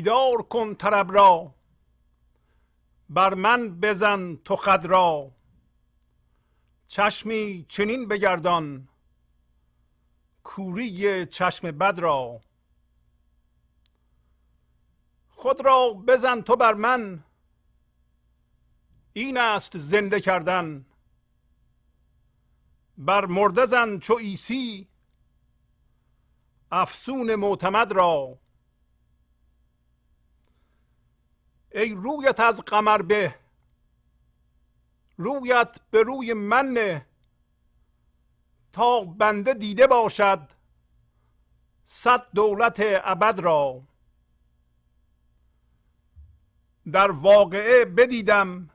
بیدار کن طرب را. بر من بزن تو خد را. چشمی چنین بگردان کوری چشم بد را. خود را بزن تو بر من این است زنده کردن. بر مرده زن چو عیسی افسون معتمد را. ای رویت از قمر به. رویت به روی من تا بنده دیده باشد صد دولت ابد را. در واقعه بدیدم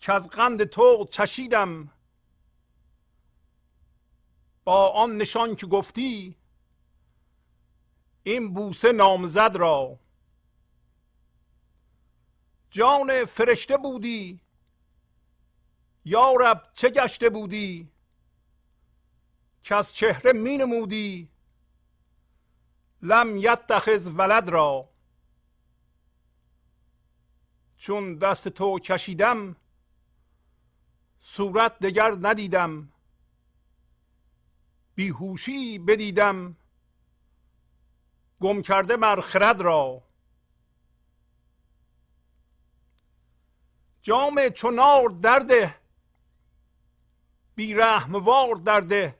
که از قند تو چشیدم. با آن نشان که گفتی این بوسه نامزد را. جان فرشته بودی؟ یارب چه گشته بودی؟ که از چهره می نمودی؟ لم یتخذ ولد را. چون دست تو کشیدم صورت دگر ندیدم. بیهوشی بدیدم گم کرده مرخرد را. جام چنار درده بی رحموار درده.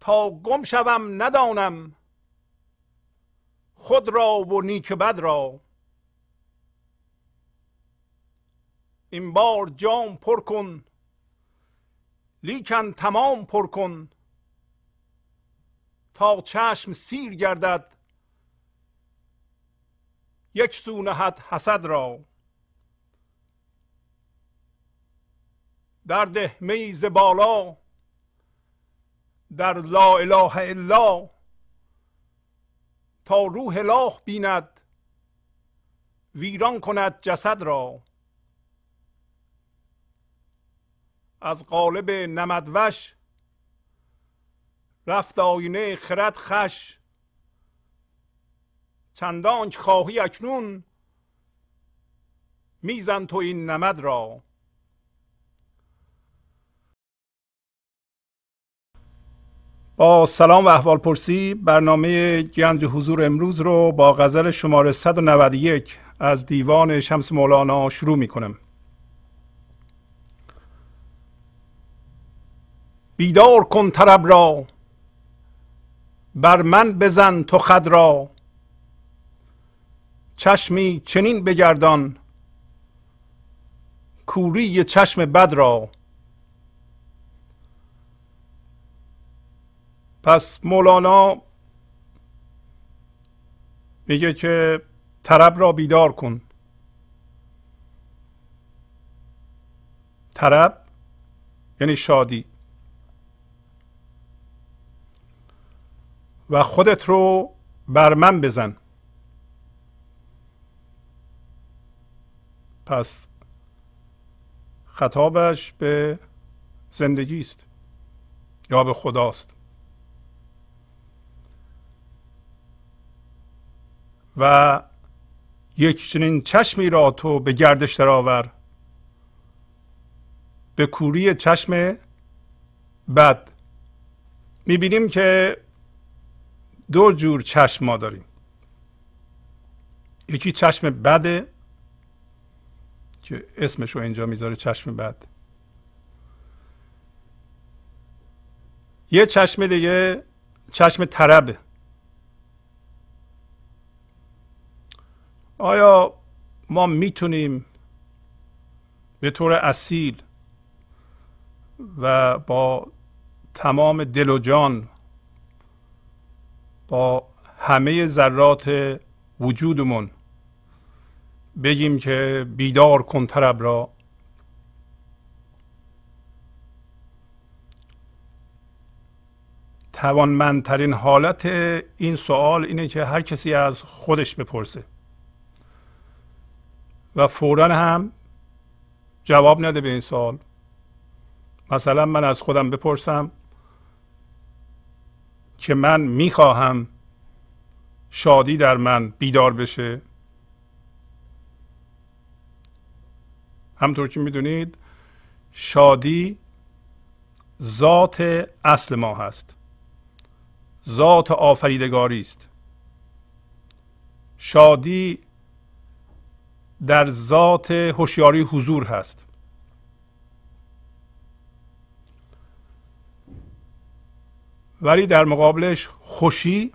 تا گم شوم ندانم خود را و نیک بد را. این بار جام پر کن لیکن تمام پر کن. تا چشم سیر گردد یک سو نهد حسد را. در ده میز بالا در لا اله الا تا روح اله بیند ویران کند جسد را. از قالب نمدوش رفت آینه خرد خش چندانچ خواهی اکنون میزن تو این نمد را. با سلام و احوال پرسی برنامه گنج حضور امروز رو با غزل شماره 191 از دیوان شمس مولانا شروع می کنم. بیدار کن طرب را بر من بزن تو خد را. چشمی چنین بگردان کوری چشم بد را. پس مولانا میگه که طرب را بیدار کن. طرب یعنی شادی. و خودت رو بر من بزن. پس خطابش به زندگی است یا به خداست. و یک چنین چشمی را تو به گردش درآور. به کوری چشم بد. می‌بینیم که دو جور چشم ما داریم. یکی چشم بده که اسمش رو اینجا می‌ذاره چشم بد یه چشم دیگه چشم طربه آیا ما می‌تونیم به طور اصیل و با تمام دل و جان با همه ذرات وجودمون بگیم که بیدار کن طرب را. توانمندترین حالت این سوال اینه که هر کسی از خودش بپرسه. و فورا هم جواب نده به این سوال مثلا من از خودم بپرسم که من می‌خواهم شادی در من بیدار بشه. همطور که می‌دونید شادی ذات اصل ما هست. ذات آفریدگاری است. شادی در ذات هوشیاری حضور هست. ولی در مقابلش خوشی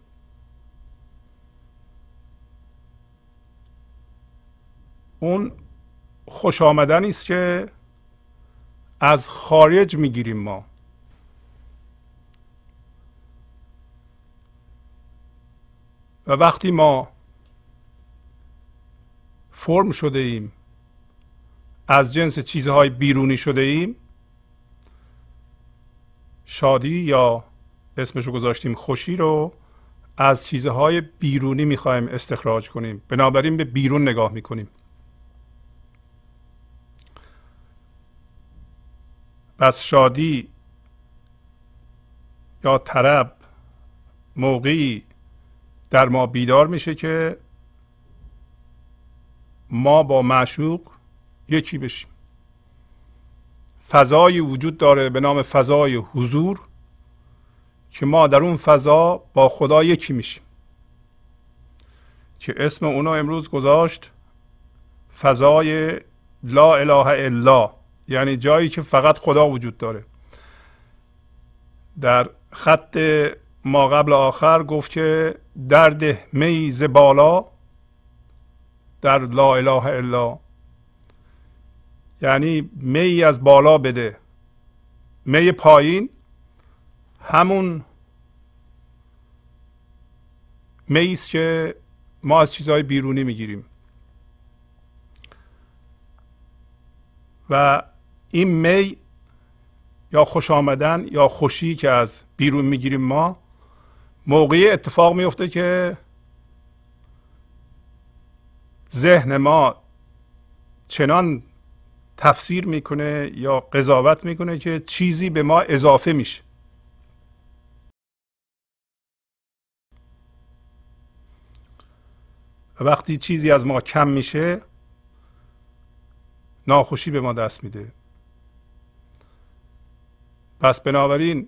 اون خوش است که از خارج می‌گیریم ما. و وقتی ما فرم شده ایم از جنس چیزهای بیرونی شده ایم شادی یا اسمشو گذاشتیم خوشی رو از چیزهای بیرونی می‌خوایم استخراج کنیم. بنابراین به بیرون نگاه می‌کنیم. پس شادی یا طرب موقعی در ما بیدار میشه که ما با معشوق یکی بشیم. فضایی وجود داره به نام فضای حضور که ما در اون فضا با خدا یکی میشیم. که اسم اونو امروز گذاشت فضای لا اله الا یعنی جایی که فقط خدا وجود داره. در خط ما قبل آخر گفت که درد میز بالا در لا اله الا. یعنی می از بالا بده. می پایین. همون می است که ما از چیزهای بیرونی می‌گیریم. و این می یا خوش آمدن یا خوشی که از بیرون می‌گیریم ما موقعی اتفاق میفته که ذهن ما چنان تفسیر می‌کنه یا قضاوت می‌کنه که چیزی به ما اضافه میشه. و وقتی چیزی از ما کم میشه ناخوشی به ما دست میده. پس بنابراین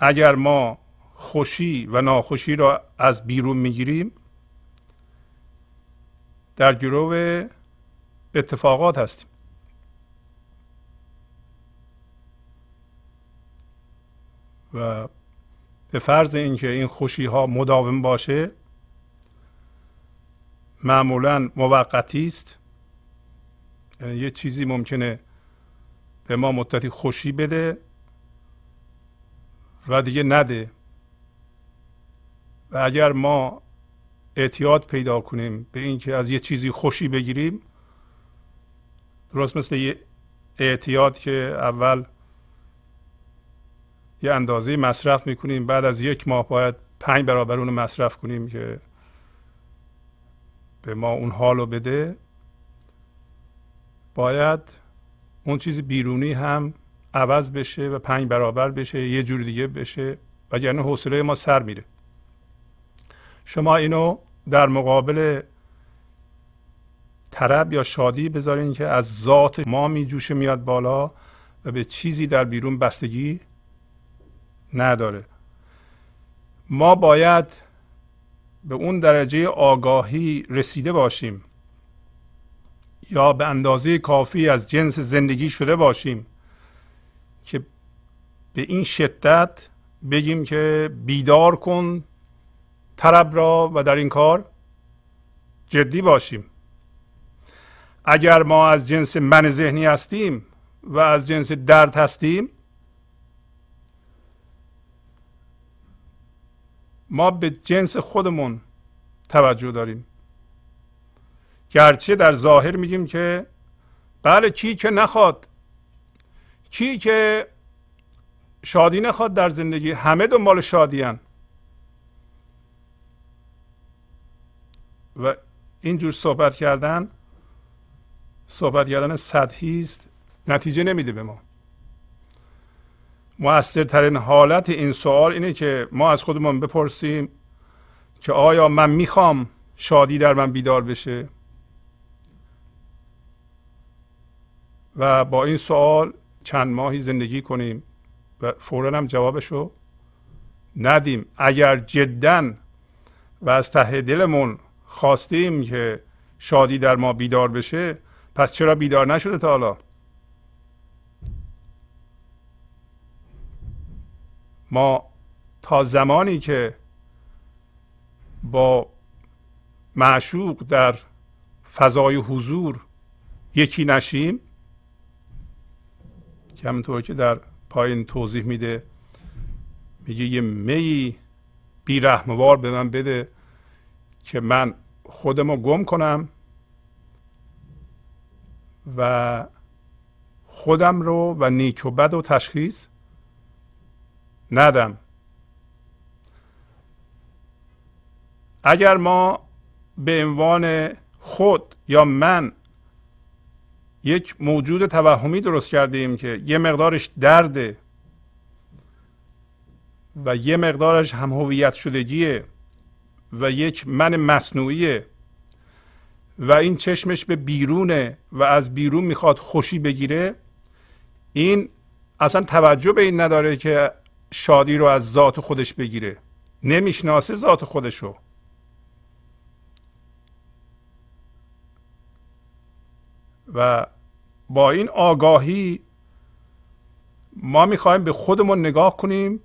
اگر ما خوشی و ناخوشی را از بیرون می‌گیریم در گروه اتفاقات هستیم. و به فرض اینکه این خوشی ها مداوم باشه معمولا موقتی است. یعنی یه چیزی ممکنه به ما مدتی خوشی بده و دیگه نده. و اگر ما اعتیاد پیدا کنیم به اینکه از یه چیزی خوشی بگیریم درست مثل یه اعتیاد که اول یه اندازه مصرف می‌کنیم بعد از یک ماه باید پنج برابر اون مصرف کنیم که به ما اون حال رو بده باید اون چیز بیرونی هم عوض بشه و پنج برابر بشه یه جور دیگه بشه. وگرنه حوصله ما سر میره. شما اینو در مقابل طرب یا شادی بذارین که از ذات ما میجوشه میاد بالا و به چیزی در بیرون بستگی نداره. ما باید به اون درجه آگاهی رسیده باشیم. یا به اندازه کافی از جنس زندگی شده باشیم که به این شدت بگیم که بیدار کن طرب را و در این کار جدی باشیم. اگر ما از جنس من ذهنی هستیم و از جنس درد هستیم ما به جنس خودمون توجه داریم. گرچه در ظاهر میگیم که بله کی که نخواد کی که شادی نخواد در زندگی همه دنبال شادیان و اینجور صحبت کردن صحبت کردن سطحی است نتیجه نمیده به ما. موثرترین حالت این سوال اینه که ما از خودمون بپرسیم که آیا من می‌خوام شادی در من بیدار بشه؟ و با این سوال چند ماهی زندگی کنیم و فورا هم جوابش رو ندیم. اگر جدا و از ته دلمون خواستیم که شادی در ما بیدار بشه پس چرا بیدار نشده تا حالا؟ ما تا زمانی که با معشوق در فضای حضور یکی نشیم که همونطور که در پایین توضیح میده میگه یه می بیرحموار به من بده که من خودمو گم کنم و خودم رو و نیک و بد و تشخیص ندم. اگر ما به عنوان خود یا من یک موجود توهمی درست کردیم که یه مقدارش درده و یه مقدارش هم هویت شدگیه و یک من مصنوعیه و این چشمش به بیرونه و از بیرون می‌خواد خوشی بگیره این اصلا توجه به این نداره که شادی رو از ذات خودش بگیره. نمی‌شناسه ذات خودشو. و با این آگاهی ما می‌خوایم به خودمون نگاه کنیم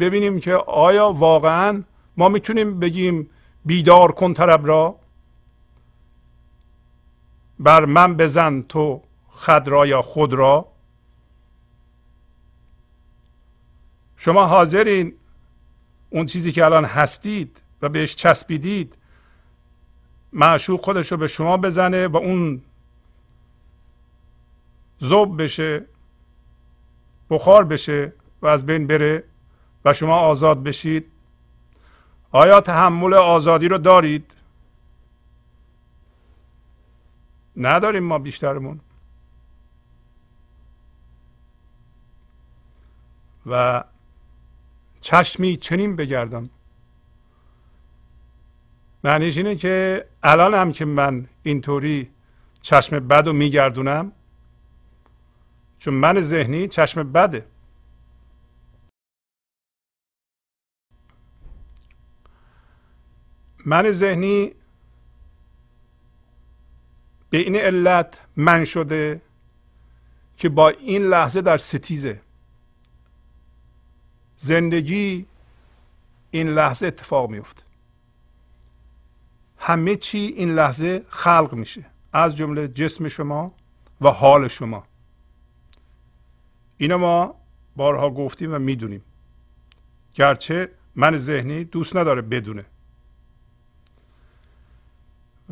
ببینیم که آیا واقعا ما می‌تونیم بگیم بیدار کن طرب را؟ بر من بزن تو خد را یا خود را؟ شما حاضرین اون چیزی که الان هستید و بهش چسبیدید معشوق خودش رو به شما بزنه و اون زوب بشه بخار بشه و از بین بره و شما آزاد بشید. آیا تحمل آزادی رو دارید؟ نداریم ما بیشترمون. و چشمی چنین بگردم. معنیش اینه که الان هم که من اینطوری چشم بد رو میگردونم چون من ذهنی چشم بده. من ذهنی به این علت من شده که با این لحظه در ستیزه. زندگی این لحظه اتفاق میفته همه چی این لحظه خلق میشه. از جمله جسم شما و حال شما. اینو ما بارها گفتیم و می‌دونیم. گرچه من ذهنی دوست نداره بدونه.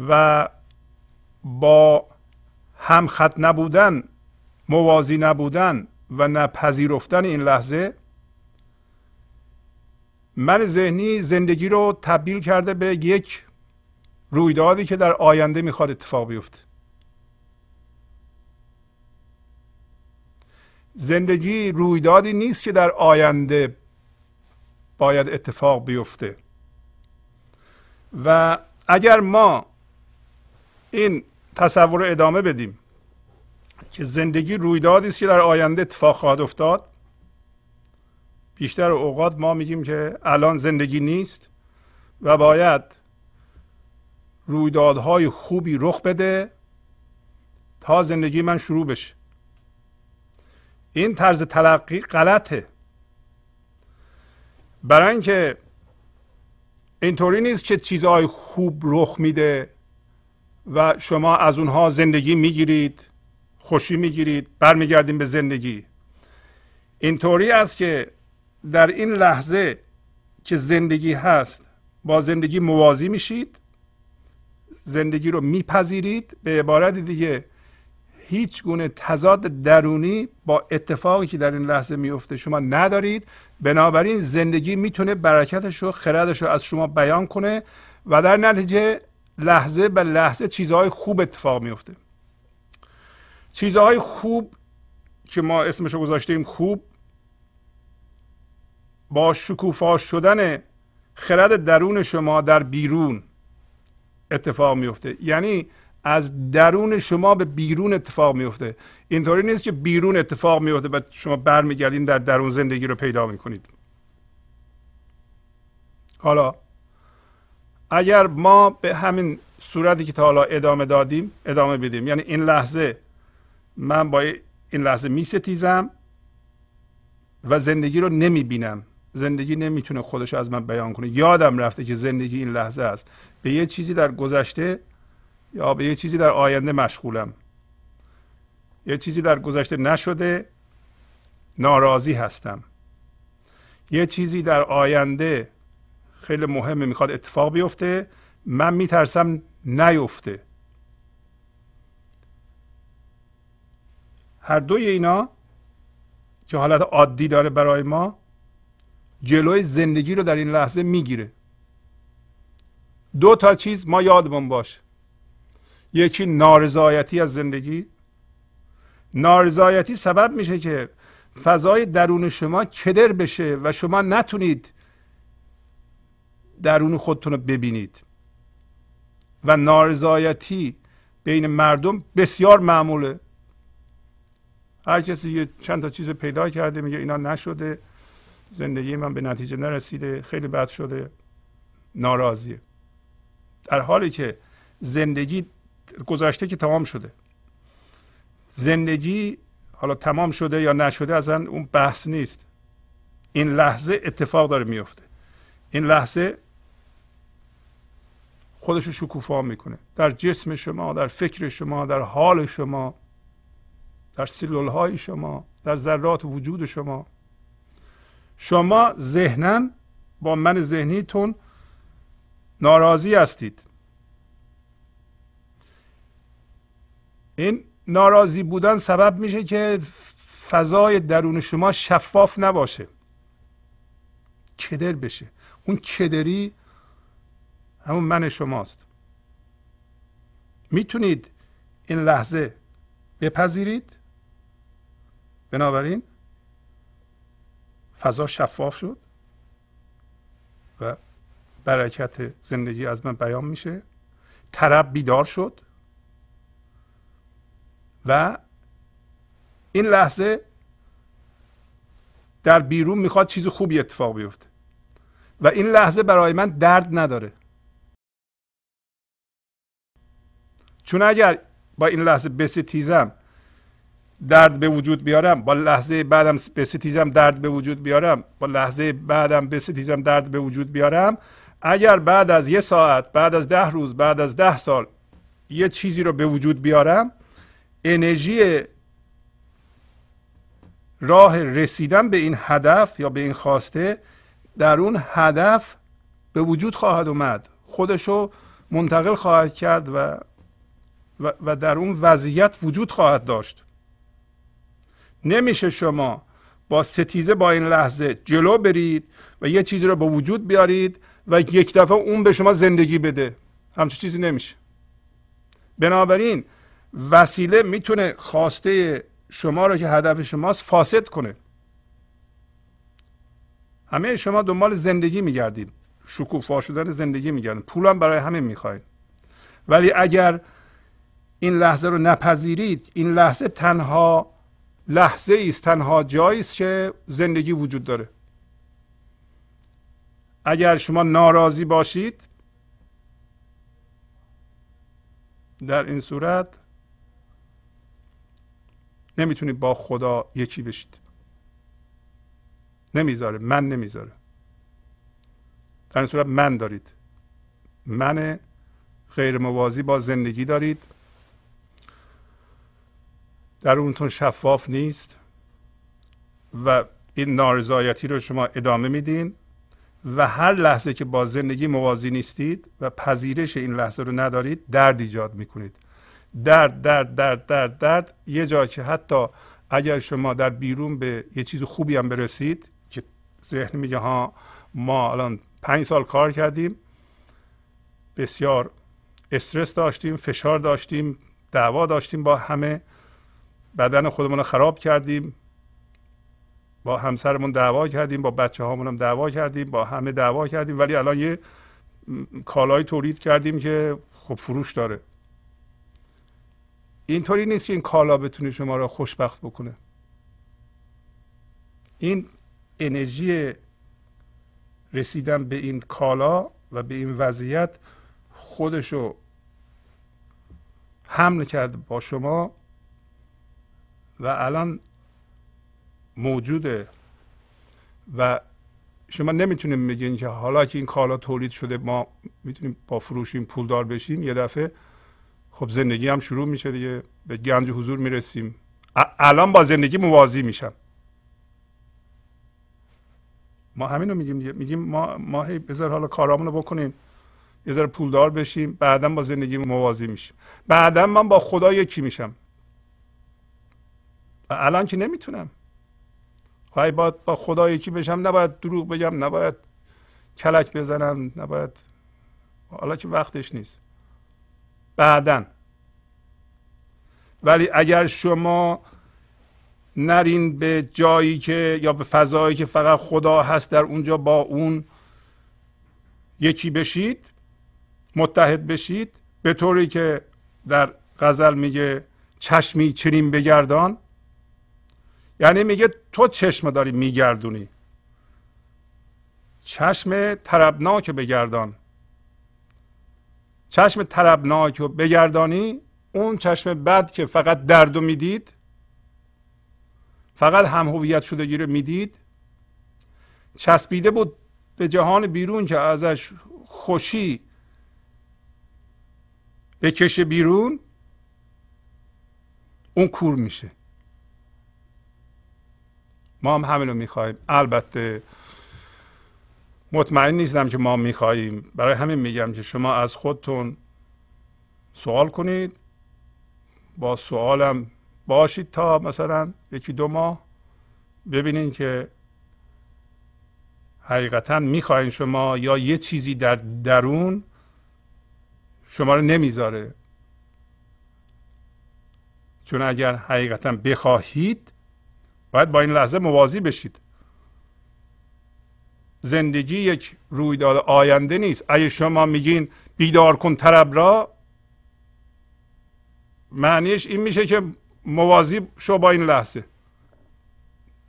و با همخط نبودن موازی نبودن و نپذیرفتن این لحظه من ذهنی زندگی رو تبدیل کرده به یک رویدادی که در آینده می‌خواد اتفاق بیفته. زندگی رویدادی نیست که در آینده باید اتفاق بیفته. و اگر ما این تصور رو ادامه بدیم که زندگی رویدادی است که در آینده اتفاق خواهد افتاد بیشتر اوقات ما میگیم که الان زندگی نیست و باید رویدادهای خوبی رخ بده تا زندگی من شروع بشه. این طرز تلقی غلطه. برای اینکه اینطوری نیست که چیزهای خوب رخ میده و شما از اونها زندگی می‌گیرید خوشی می‌گیرید برمیگردیم به زندگی. اینطوری است که در این لحظه که زندگی هست با زندگی موازی میشید زندگی رو میپذیرید به عبارت دیگه هیچ گونه تضاد درونی با اتفاقی که در این لحظه میفته شما ندارید. بنابراین زندگی می‌تونه برکتش و خردش رو از شما بیان کنه و در نتیجه لحظه به لحظه چیزهای خوب اتفاق میفته چیزهای خوب که ما اسمشو گذاشتیم خوب با شکوفا شدن خرد درون شما در بیرون اتفاق میفته یعنی از درون شما به بیرون اتفاق میفته. اینطوری نیست که بیرون اتفاق میفته و شما برمیگردین در درون زندگی رو پیدا می‌کنید. حالا اگر ما به همین صورتی که تا حالا ادامه دادیم ادامه بدیم یعنی این لحظه من با این لحظه میستیزم و زندگی رو نمی‌بینم. زندگی نمی‌تونه خودش از من بیان کنه. یادم رفته که زندگی این لحظه است. به یه چیزی در گذشته یا به یه چیزی در آینده مشغولم. یه چیزی در گذشته نشده ناراضی هستم. یه چیزی در آینده خیلی مهمه می‌خواد اتفاق بیفته من میترسم نیفته. هر دوی اینا که حالت عادی داره برای ما جلوی زندگی رو در این لحظه می‌گیره. دو تا چیز ما یادمون باشه. یکی نارضایتی از زندگی. نارضایتی سبب میشه که فضای درون شما کدر بشه و شما نتونید درون خودتون رو ببینید. و نارضایتی بین مردم بسیار معموله. هر کسی یه چند تا چیز پیدا کرده میگه اینا نشده زندگی من به نتیجه نرسیده خیلی بد شده. ناراضیه. در حالی که زندگی گذشته که تمام شده. زندگی حالا تمام شده یا نشده اصلا اون بحث نیست. این لحظه اتفاق داره میفته. این لحظه خودش رو شکوفا می‌کنه. در جسم شما در فکر شما در حال شما در سلول های شما در ذرات وجود شما. شما ذهنا با من ذهنیتون ناراضی هستید. این ناراضی بودن سبب میشه که فضای درون شما شفاف نباشه. کدر بشه. اون کدری همون من شماست. می‌تونید این لحظه بپذیرید. بنابراین فضا شفاف شد و برکت زندگی از من بیان میشه. طرب بیدار شد. و این لحظه در بیرون می‌خواد چیز خوبی اتفاق بیفته. و این لحظه برای من درد نداره. چون اگر با این لحظه بستیزم درد به وجود بیارم با لحظه بعدم بستیزم درد به وجود بیارم با لحظه بعدم بستیزم درد به وجود بیارم اگر بعد از یه ساعت بعد از ده روز بعد از ده سال یه چیزی رو به وجود بیارم انرژی راه رسیدن به این هدف یا به این خواسته در اون هدف به وجود خواهد اومد. خودشو منتقل خواهد کرد و و, در اون وضعیت وجود خواهد داشت. نمیشه شما با ستیزه با این لحظه جلو برید و یه چیزی رو به وجود بیارید و یک دفعه اون به شما زندگی بده. همچون چیزی نمیشه. بنابراین وسیله می‌تونه خواسته شما رو که هدف شماست فاسد کنه. همه شما دنبال زندگی میگردید. شکوفا شدن زندگی میگردید. پولم برای همه می‌خواید. ولی اگر این لحظه رو نپذیرید این لحظه تنها لحظه است تنها جایی است که زندگی وجود داره. اگر شما ناراضی باشید در این صورت نمی‌تونید با خدا یکی بشید. نمی‌ذاره من نمی‌ذاره. در این صورت من دارید. من غیر موازی با زندگی دارید. در اونتون شفاف نیست و این نارضایتی رو شما ادامه میدین و هر لحظه که با زندگی موازی نیستید و پذیرش این لحظه رو ندارید درد ایجاد می‌کنید. درد درد درد درد درد. یه جا که حتی اگر شما در بیرون به یه چیز خوبی هم برسید که ذهن میگه ها ما الان پنج سال کار کردیم بسیار استرس داشتیم فشار داشتیم دعوا داشتیم با همه بدن خودمون رو خراب کردیم با همسرمون دعوا کردیم با بچه هامون هم دعوا کردیم با همه دعوا کردیم ولی الان یه کالای تولید کردیم که خب فروش داره. اینطوری نیست که این کالا بتونه شما را خوشبخت بکنه. این انرژی رسیدن به این کالا و به این وضعیت خودشو حمل کرده با شما و الان موجوده و شما نمی‌تونیم بگین که حالا که این کالا تولید شده ما می‌تونیم با فروش این پولدار بشیم یه دفعه. خب زندگی هم شروع میشه دیگه. به گنج حضور می‌رسیم. الان با زندگی موازی میشم. ما همین رو میگیم دیگه. میگیم ما ما بذار حالا کارامون رو بکنیم. یه ذره پولدار بشیم بعدا با زندگی موازی میشیم. بعدا من با خدا یکی میشم. الان که نمی‌تونم. خواهی باید با خدا یکی بشم نباید دروغ بگم نباید کلک بزنم نباید حالا که وقتش نیست. بعدا. ولی اگر شما نرین به جایی که یا به فضایی که فقط خدا هست در اونجا با اون یکی بشید متحد بشید به طوری که در غزل میگه چشمی چرین بگردان. یعنی میگه تو چشم داری میگردونی. چشم تربناک بگردان. چشم تربناک رو بگردانی اون چشم بد که فقط درد می‌دید فقط هم هویت شدگی رو می‌دید چسبیده بود به جهان بیرون که ازش خوشی بکشه بیرون اون کور میشه. ما هم همین رو می‌خواهیم البته مطمئن نیستم که ما می‌خواهیم. برای همین میگم که شما از خودتون سوال کنید. با سوالم باشید تا مثلا یکی دو ماه ببینید که حقیقتا می‌خواین شما یا یه چیزی در درون شما رو نمی‌ذاره. چون اگر حقیقتا بخواهید باید با این لحظه موازی بشید. زندگی یک رویداد آینده نیست. اگه شما میگین بیدار کن طرب را معنیش این میشه که موازی شو با این لحظه.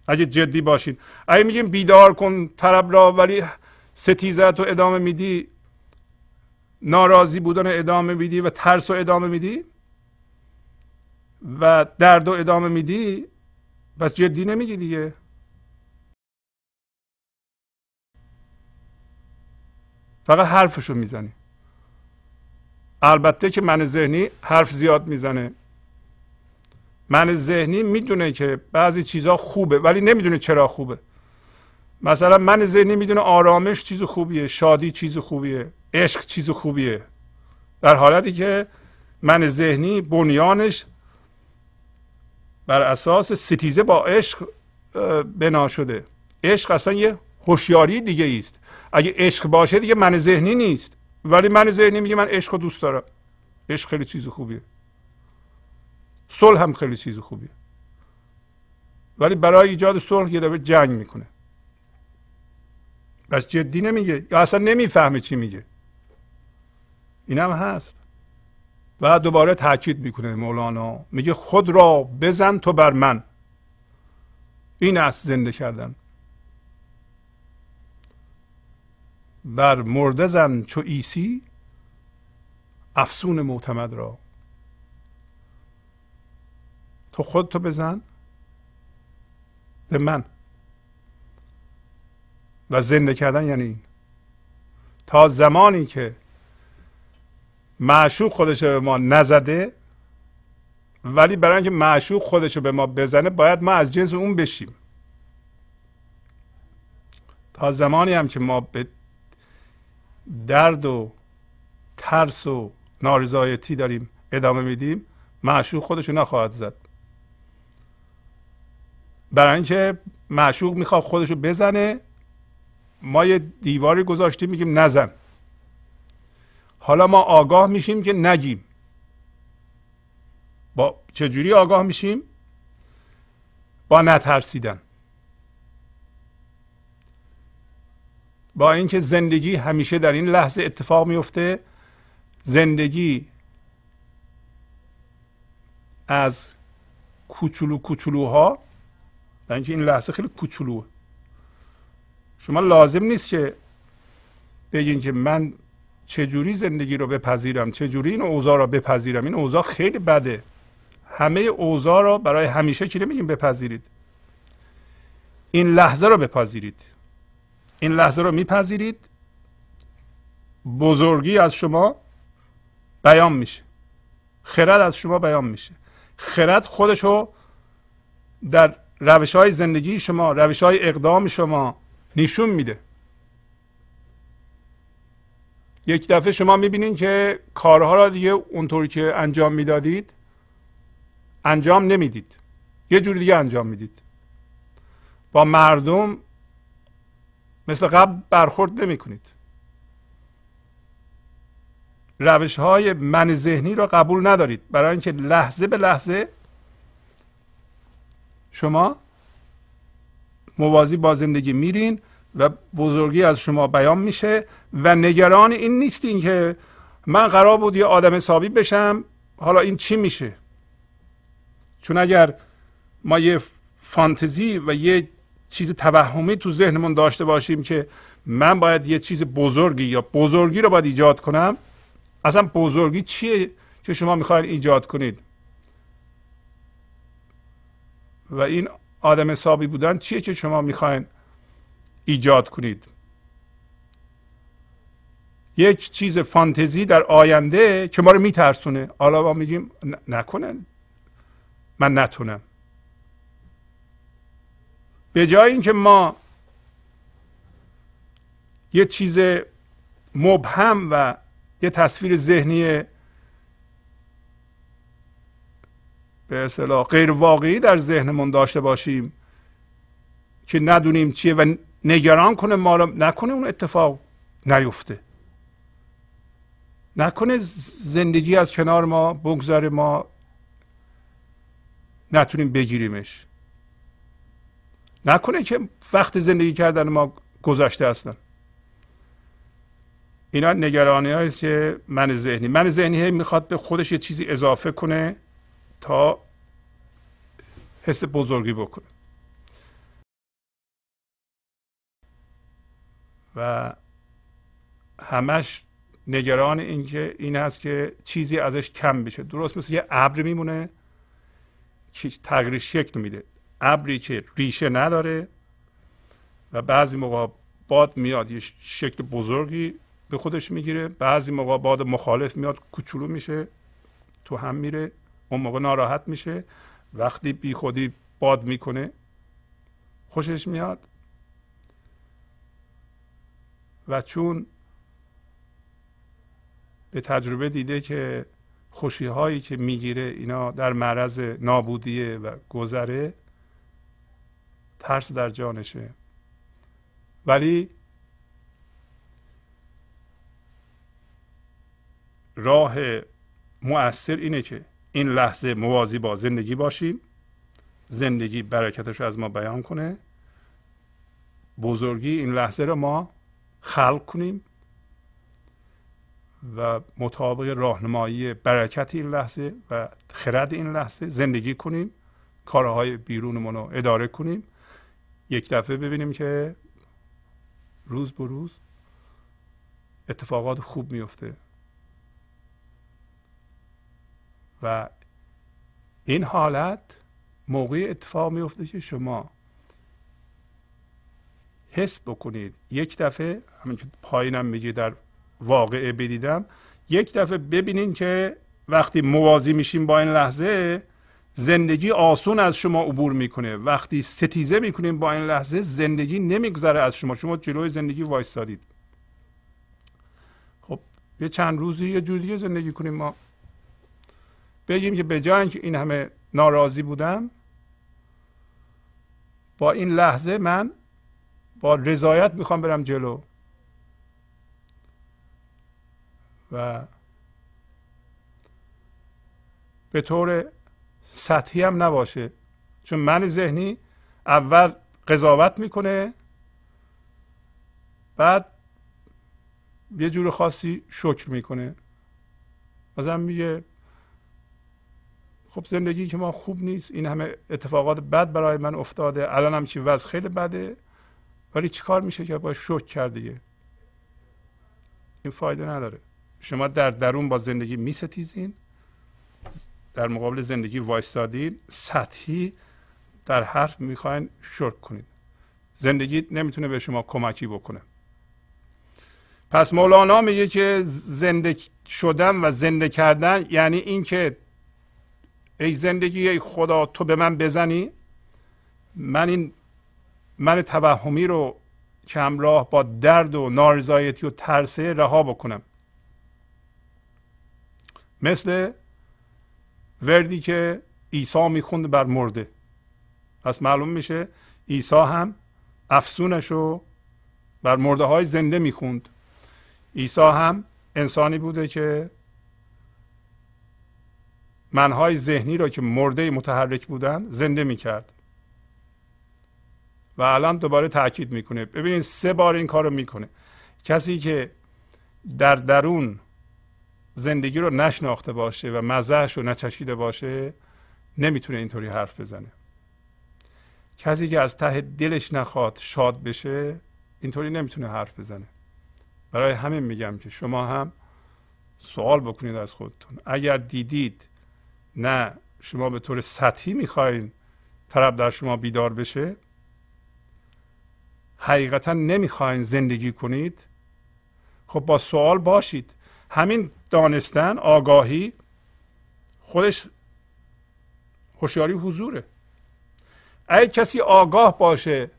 اگه جدی باشین. اگه میگیم بیدار کن طرب را ولی ستیزت رو ادامه میدی ناراضی بودن ادامه میدی و ترس رو ادامه میدی و درد رو ادامه میدی بس جدی نمیگی دیگه. فقط حرفشو می‌زنی البته که من ذهنی حرف زیاد می‌زنه. من ذهنی می‌دونه که بعضی چیزها خوبه ولی نمی‌دونه چرا خوبه. مثلا من ذهنی می‌دونه آرامش چیز خوبیه شادی چیز خوبیه عشق چیز خوبیه. در حالتی که من ذهنی بنیانش بر اساس ستیزه با عشق بنا شده. عشق اصلا یه هوشیاری دیگه است. اگه عشق باشه دیگه من ذهنی نیست. ولی من ذهنی میگه من عشق دوست دارم. عشق خیلی چیز خوبیه. صلح هم خیلی چیز خوبیه. ولی برای ایجاد صلح یه دفعه جنگ می‌کنه. بس جدی نمیگه. یا اصلا نمی‌فهمه چی میگه. این هم هست. و دوباره تاکید می‌کنه مولانا. میگه خود را بزن تو بر من. این است زنده کردن. بر مرده زن چو ایسی افسون معتمد را. تو خود تو بزن به من. و زنده کردن یعنی تا زمانی که معشوق خودش به ما نزده ولی برای اینکه معشوق خودش به ما بزنه باید ما از جنس اون بشیم. تا زمانی هم که ما به درد و ترس و نارضایتی داریم ادامه میدیم معشوق خودشو نخواهد زد. برای اینکه معشوق می‌خواد خودشو بزنه ما یه دیواری گذاشتیم میگیم نزن. حالا ما آگاه میشیم که نگیم. با چجوری آگاه میشیم؟ با نترسیدن. با اینکه زندگی همیشه در این لحظه اتفاق میفته زندگی از کوچولو کوچولوها برای اینکه این لحظه خیلی کوچولوه. شما لازم نیست که بگین که من چجوری زندگی رو بپذیرم چجوری این اوضاع رو بپذیرم. این اوضاع خیلی بده. همه اوضاع رو برای همیشه که نمیگیم بپذیرید. این لحظه رو بپذیرید. این لحظه رو میپذیرید. بزرگی از شما بیان میشه. خرد از شما بیان میشه. خرد خودشو در روش های زندگی شما روش های اقدام شما نشون میده. یک دفعه شما می‌بینید که کارها را دیگه اونطوری که انجام می‌دادید انجام نمی‌دید. یه جوری دیگه انجام می‌دید. با مردم مثل قبل برخورد نمی کنید روش های من ذهنی را قبول ندارید. برای اینکه لحظه به لحظه شما موازی با زندگی میرین و بزرگی از شما بیان میشه و نگران این نیستین که من قرار بود یه آدم حسابی بشم. حالا این چی میشه؟ چون اگر ما یه فانتزی و یه چیز توهمی تو ذهنمون داشته باشیم که من باید یه چیز بزرگی یا بزرگی رو باید ایجاد کنم. اصلا بزرگی چیه که شما می‌خواید ایجاد کنید؟ و این آدم حسابی بودن چیه که شما می‌خواین ایجاد کنید؟ یک چیز فانتزی در آینده که ما رو میترسونه. حالا ما میگیم نکنه. من نتونم. به جای اینکه ما یه چیز مبهم و یه تصویر ذهنی به اصطلاح غیر واقعی در ذهنمون داشته باشیم که ندونیم چیه و نگران کنه ما رو نکنه اون اتفاق نیفته. نکنه زندگی از کنار ما بگذاره ما نتونیم بگیریمش. نکنه که وقت زندگی کردن ما گذشته اصلا اینا نگرانی هاییست که من ذهنی من ذهنی می‌خواد به خودش یه چیزی اضافه کنه تا حس بزرگی بکنه. و همش نگران اینکه این هست که چیزی ازش کم بشه. درست مثل یه ابر میمونه تغییر شکل میده. ابری که ریشه نداره و بعضی موقع باد میاد یه شکل بزرگی به خودش می‌گیره. بعضی موقع باد مخالف میاد کوچولو میشه تو هم میره اون موقع ناراحت میشه. وقتی بی خودی باد می‌کنه خوشش میاد. و چون به تجربه دیده که خوشی هایی که می‌گیره اینا در معرض نابودیه و گذره ترس در جانشه. ولی راه مؤثر اینه که این لحظه موازی با زندگی باشیم. زندگی برکتش از ما بیان کنه. بزرگی این لحظه رو ما خلق کنیم و مطابق راهنمایی برکت این لحظه و خرد این لحظه زندگی کنیم. کارهای بیرونمون رو اداره کنیم. یک دفعه ببینیم که روز به روز اتفاقات خوب میفته و این حالت موقع اتفاق میفته که شما حس بکنید. یک دفعه همین که پایینم میگه در واقعه بدیدم یک دفعه ببینید که وقتی موازی میشیم با این لحظه زندگی آسون از شما عبور می‌کنه. وقتی ستیزه می‌کنیم با این لحظه زندگی نمیگذره از شما. شما جلوی زندگی وایستادید خب یه چند روزی یه جور دیگه زندگی کنیم ما. بگیم که به جای این همه ناراضی بودم با این لحظه من با رضایت می‌خوام برم جلو. و به طور سطحی هم نباشه. چون من ذهنی اول قضاوت می‌کنه بعد یه جور خاصی شکر می‌کنه. مثلا میگه خب زندگی که ما خوب نیست این همه اتفاقات بد برای من افتاده الان هم چی وضع خیلی بده ولی چیکار میشه که باید شکر کرد دیگه؟ این فایده نداره. شما در درون با زندگی میستیزین. در مقابل زندگی وایستادین سطحی در حرف می‌خواین شکر کنید. زندگی نمی‌تونه به شما کمکی بکنه. پس مولانا میگه که زنده شدن و زنده کردن یعنی اینکه ای زندگی ای خدا تو به من بزنی من این من توهمی رو که همراه با درد و نارضایتی و ترسه رها بکنم. مثل وردی که عیسی می‌خوند بر مرده. پس معلوم میشه عیسی هم افسونش رو بر مرده های زنده می‌خوند. عیسی هم انسانی بوده که منهای ذهنی را که مرده متحرک بودن زنده می‌کرد. و الان دوباره تاکید می‌کنه. ببینید سه بار این کار رو می‌کنه. کسی که در درون زندگی رو نشناخته باشه و مزهش رو نچشیده باشه نمی‌تونه اینطوری حرف بزنه. کسی که از ته دلش نخواد شاد بشه اینطوری نمی‌تونه حرف بزنه. برای همین میگم که شما هم سوال بکنید از خودتون. اگر دیدید نه شما به طور سطحی می‌خواین طرف در شما بیدار بشه حقیقتا نمی‌خواین زندگی کنید خب با سوال باشید. همین دانستن آگاهی خودش هوشیاری حضوره. اگر کسی آگاه باشه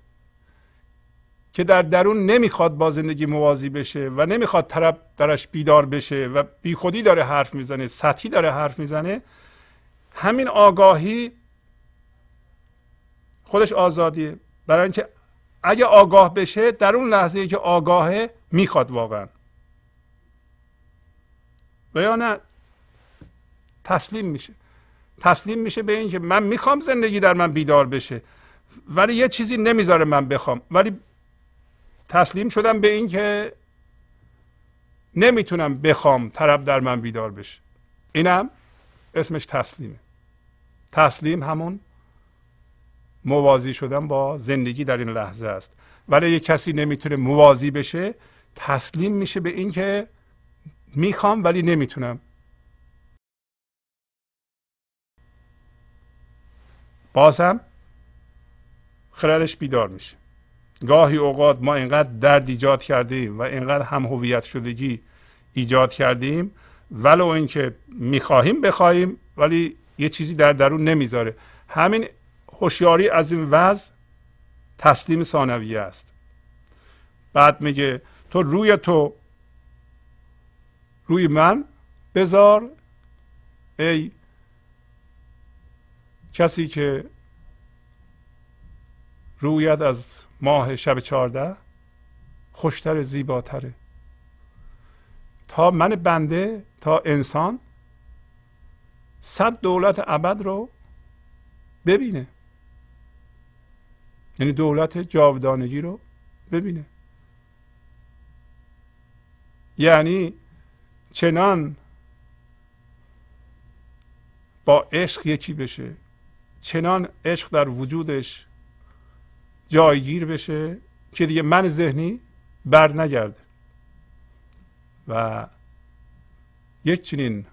که در درون نمی‌خواد با زندگی موازی بشه و نمی‌خواد طرف درش بیدار بشه و بیخودی داره حرف می‌زنه سطحی داره حرف می‌زنه همین آگاهی خودش آزادیه. برای اینکه اگه آگاه بشه در اون لحظه که آگاهه می‌خواد واقعا. و یا نه؟ تسلیم میشه. تسلیم میشه به اینکه من می‌خوام زندگی در من بیدار بشه ولی یه چیزی نمی‌ذاره من بخوام. ولی تسلیم شدم به اینکه نمی‌تونم بخوام طرف در من بیدار بشه. اینم اسمش تسلیمه. تسلیم همون موازی شدن با زندگی در این لحظه است. ولی یه کسی نمی‌تونه موازی بشه تسلیم میشه به اینکه می‌خوام ولی نمی‌تونم. بازم خردش بیدار میشه. گاهی اوقات ما اینقدر درد ایجاد کردیم و اینقدر هم هویت شدگی ایجاد کردیم ولو اینکه می‌خواهیم بخواهیم ولی یه چیزی در درون نمی‌ذاره. همین هوشیاری از این وضع تسلیم ثانویه است. بعد میگه تو روی تو روی من. بذار ای کسی که رویت از ماه شب چهارده خوشتر زیباتره. تا من بنده تا انسان صد دولت ابد رو ببینه. یعنی دولت جاودانگی رو ببینه. یعنی چنان با عشق یکی بشه چنان عشق در وجودش جایگیر بشه که دیگه من ذهنی بر نگرده و یک چنین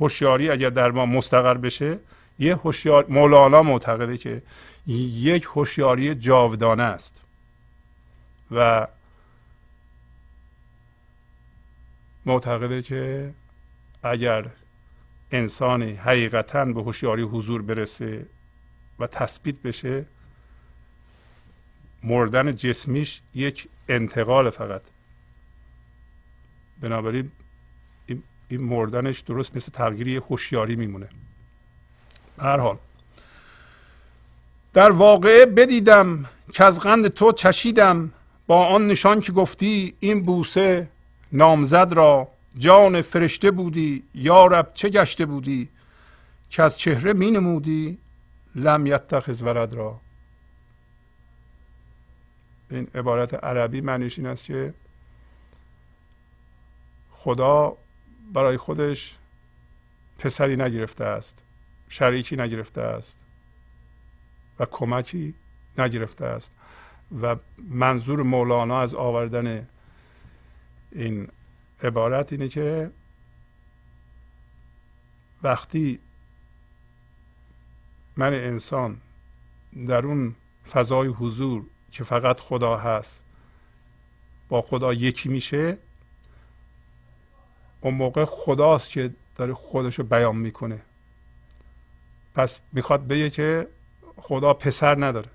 هوشیاری اگر در ما مستقر بشه یه هوشیار مولانا معتقده که یک هوشیاری جاودانه است و معتقده که اگر انسانی حقیقتا به هوشیاری حضور برسه و تثبیت بشه مردن جسمیش یک انتقال فقط. بنابراین این مردنش درست مثل تغییری هوشیاری میمونه. هر حال در واقعه بدیدم که از قند تو چشیدم. با آن نشان که گفتی این بوسه نامزد را جان فرشته بودی یا رب چه گشته بودی؟ که از چهره می نمودی لم یتخذ ولد را. این عبارت عربی معنیش این است که خدا برای خودش پسری نگرفته است شریکی نگرفته است و کمکی نگرفته است و منظور مولانا از آوردن این عبارت اینه که وقتی من انسان در اون فضای حضور که فقط خدا هست با خدا یکی میشه اون موقع خداست که داره خودش رو بیان می‌کنه. پس می‌خواد بگه که خدا پسر نداره.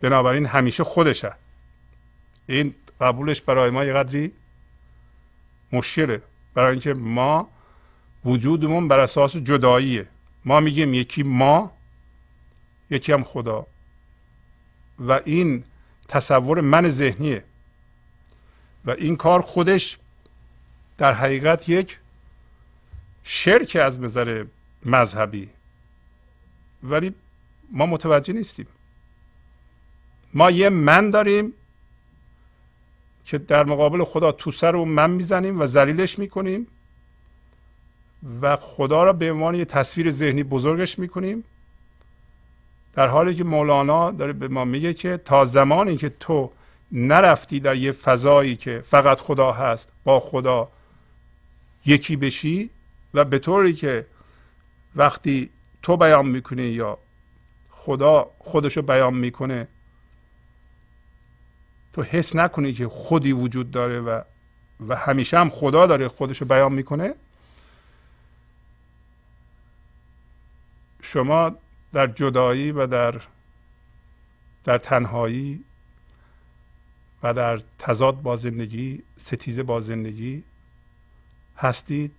بنابراین همیشه خودشه. این قبولش برای ما یه قدری مشکله. برای اینکه ما وجودمون بر اساس جداییه. ما میگیم یکی ما یکی هم خدا. و این تصور من ذهنیه. و این کار خودش در حقیقت یک شرک از نظر مذهبی. ولی ما متوجه نیستیم. ما یه من داریم. که در مقابل خدا تو سر اون من می‌زنیم و ذلیلش می‌کنیم و خدا را به عنوان یه تصویر ذهنی بزرگش می‌کنیم. در حالی که مولانا داره به ما میگه که تا زمانی که تو نرفتی در یه فضایی که فقط خدا هست با خدا یکی بشی و به طوری که وقتی تو بیان می‌کنی یا خدا خودشو بیان می‌کنه تو حس نکنی که خودی وجود داره و و همیشه هم خدا داره خودشو بیان می‌کنه. شما در جدایی و در در تنهایی و در تضاد با زندگی ستیزه با زندگی هستید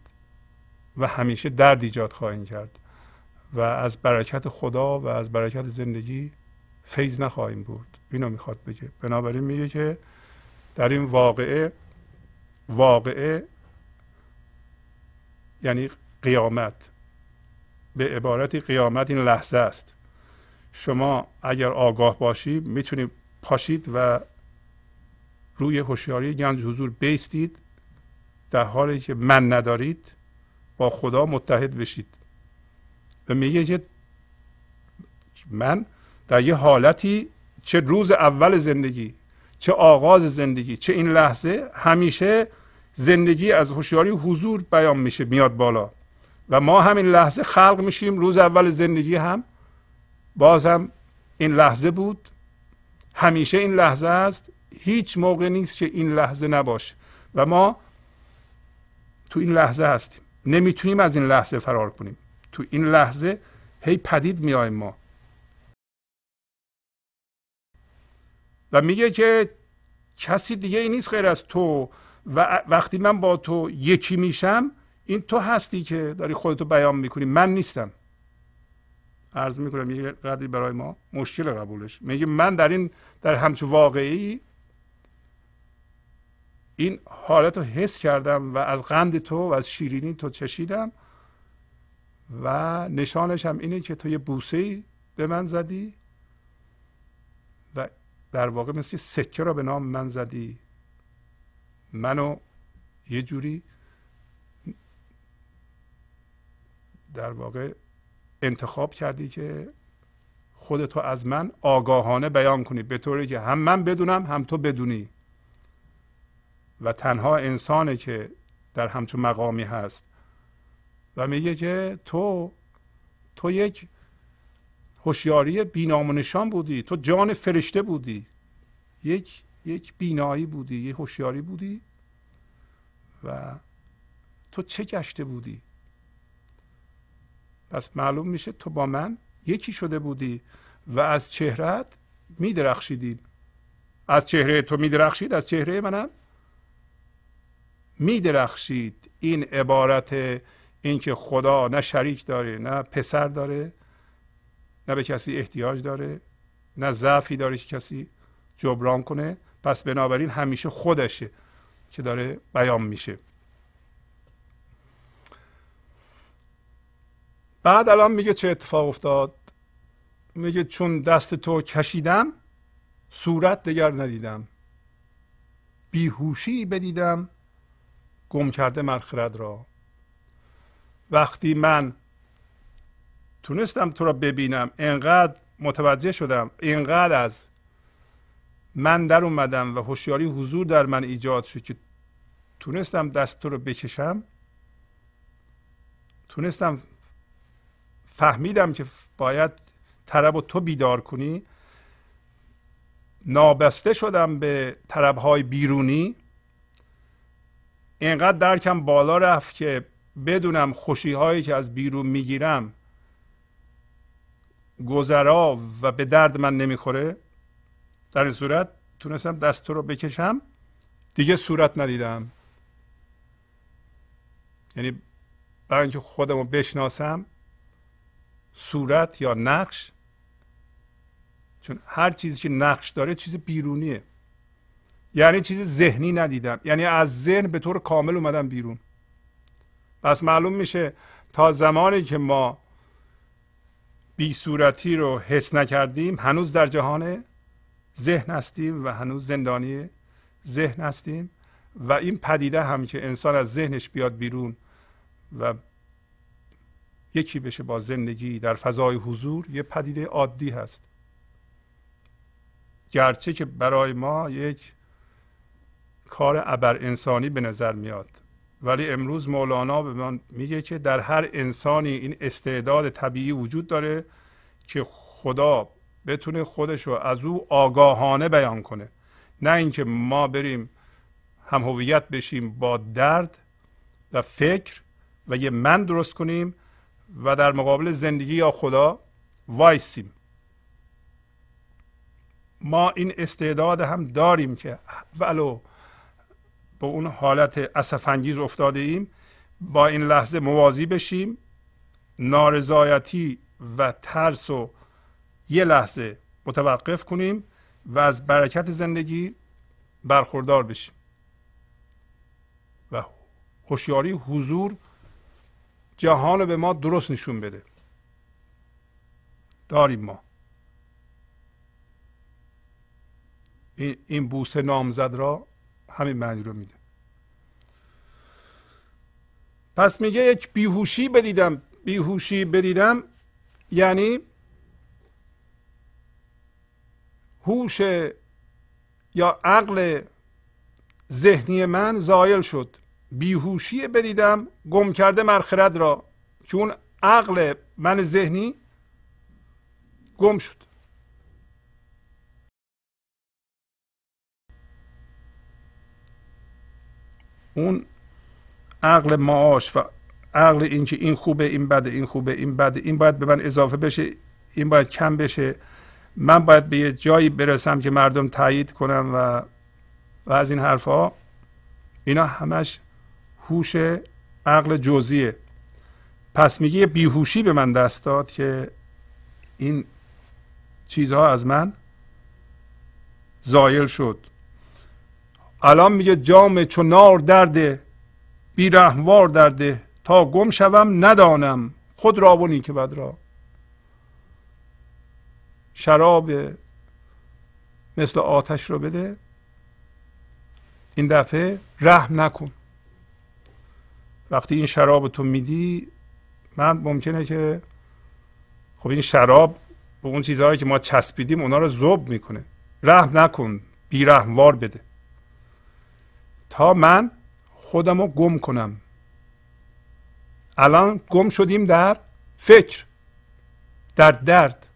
و همیشه درد ایجاد خواهید کرد و از برکت خدا و از برکت زندگی فیض نخواهیم برد اینو می‌خواد بگه. بنابراین میگه که در این واقعه واقعه یعنی قیامت. به عبارت قیامت این لحظه است. شما اگر آگاه باشید می‌تونید پاشید و روی هوشیاری گنج حضور بیستید در حالی که من ندارید با خدا متحد بشید. و میگه که من در یه حالتی چه روز اول زندگی چه آغاز زندگی چه این لحظه همیشه زندگی از هوشیاری حضور بیان میشه میاد بالا. و ما همین لحظه خلق میشیم روز اول زندگی هم باز هم این لحظه بود. همیشه این لحظه است. هیچ موقع نیست که این لحظه نباشه. و ما تو این لحظه هستیم. نمی‌تونیم از این لحظه فرار کنیم. تو این لحظه هی پدید میایم ما. و میگه که کسی دیگه ای نیست غیر از تو و وقتی من با تو یکی میشم این تو هستی که داری خودتو بیان می‌کنی. من نیستم. عرض می‌کنم یه قدری برای ما مشکل قبولش. میگه من در این در همچو واقعی این حالت رو حس کردم و از قند تو و از شیرینی تو چشیدم و نشانش هم اینه که تو یه بوسه به من زدی در واقع مثل سکه را به نام من زدی. منو یه جوری در واقع انتخاب کردی که خودتو از من آگاهانه بیان کنی به طوری که هم من بدونم هم تو بدونی. و تنها انسانه که در همچون مقامی هست. و میگه که تو تو یک هوشیاری بینام و نشان بودی. تو جان فرشته بودی. یک یک بینایی بودی یک هوشیاری بودی و تو چه گشته بودی؟ پس معلوم میشه تو با من یکی شده بودی و از چهرت میدرخشیدی. از چهره تو میدرخشید از چهره منم میدرخشید. این عبارت اینکه خدا نه شریک داره نه پسر داره نه به کسی احتیاج داره نه ضعفی داره که کسی جبران کنه. پس بنابراین همیشه خودشه که داره بیان میشه. بعد الان میگه چه اتفاق افتاد؟ میگه چون دست تو کشیدم صورت دگر ندیدم. بیهوشی بدیدم گم کرده من خرد را. وقتی من تونستم تو را ببینم. انقدر متوجه شدم. اینقدر از من در اومدم و هوشیاری حضور در من ایجاد شد که تونستم دست تو رو بکشم. تونستم فهمیدم که باید طرب و تو بیدار کنی. نابسته شدم به طرب های بیرونی. اینقدر درکم بالا رفت که بدونم خوشی هایی که از بیرون می‌گیرم گذرا و به درد من نمی‌خوره در این صورت تونستم دست رو بکشم. دیگه صورت ندیدم. یعنی برای اینکه خودم رو بشناسم صورت یا نقش چون هر چیزی که نقش داره چیز بیرونیه. یعنی چیز ذهنی ندیدم. یعنی از ذهن به طور کامل اومدم بیرون. پس معلوم میشه تا زمانی که ما بی صورتی رو حس نکردیم. هنوز در جهان ذهن هستیم و هنوز زندانی ذهن هستیم و این پدیده هم که انسان از ذهنش بیاد بیرون و یکی بشه با زندگی در فضای حضور یه پدیده عادی هست. گرچه که برای ما یک کار ابر انسانی به نظر میاد. ولی امروز مولانا به من میگه که در هر انسانی این استعداد طبیعی وجود داره که خدا بتونه خودش رو از او آگاهانه بیان کنه. نه اینکه ما بریم هم هویت بشیم با درد و فکر و یه من درست کنیم و در مقابل زندگی یا خدا وایسیم. ما این استعداد هم داریم که ولو به اون حالت اسفنگیز افتاده ایم با این لحظه موازی بشیم. نارضایتی و ترس و یه لحظه متوقف کنیم و از برکت زندگی برخوردار بشیم. و هوشیاری حضور جهان رو به ما درست نشون بده. داریم ما. این بوسه نامزد را همین معنی رو میده. پس میگه یک بیهوشی بدیدم. بیهوشی بدیدم یعنی هوش یا عقل ذهنی من زایل شد. بیهوشی بدیدم گم کرده مرخرد را. چون عقل من ذهنی گم شد. اون عقل معاش و عقل اینکه این خوبه این بده این خوبه این بده این باید به من اضافه بشه این باید کم بشه. من باید به یه جایی برسم که مردم تایید کنم و و از این حرفها اینا همش هوش عقل جزئیه. پس میگه بیهوشی به من دست داد که این چیزها از من زایل شد. الان میگه جام چونار درده بیرحموار درده. تا گم شوم ندانم. خود را و نیک بد را. شراب مثل آتش رو بده. این دفعه رحم نکن. وقتی این شراب تو میدی من ممکنه که خب این شراب به اون چیزهایی که ما چسبیدیم اونا رو زوب می‌کنه. رحم نکن. بیرحموار بده. تا من خودم رو گم کنم. الان گم شدیم در فکر در درد.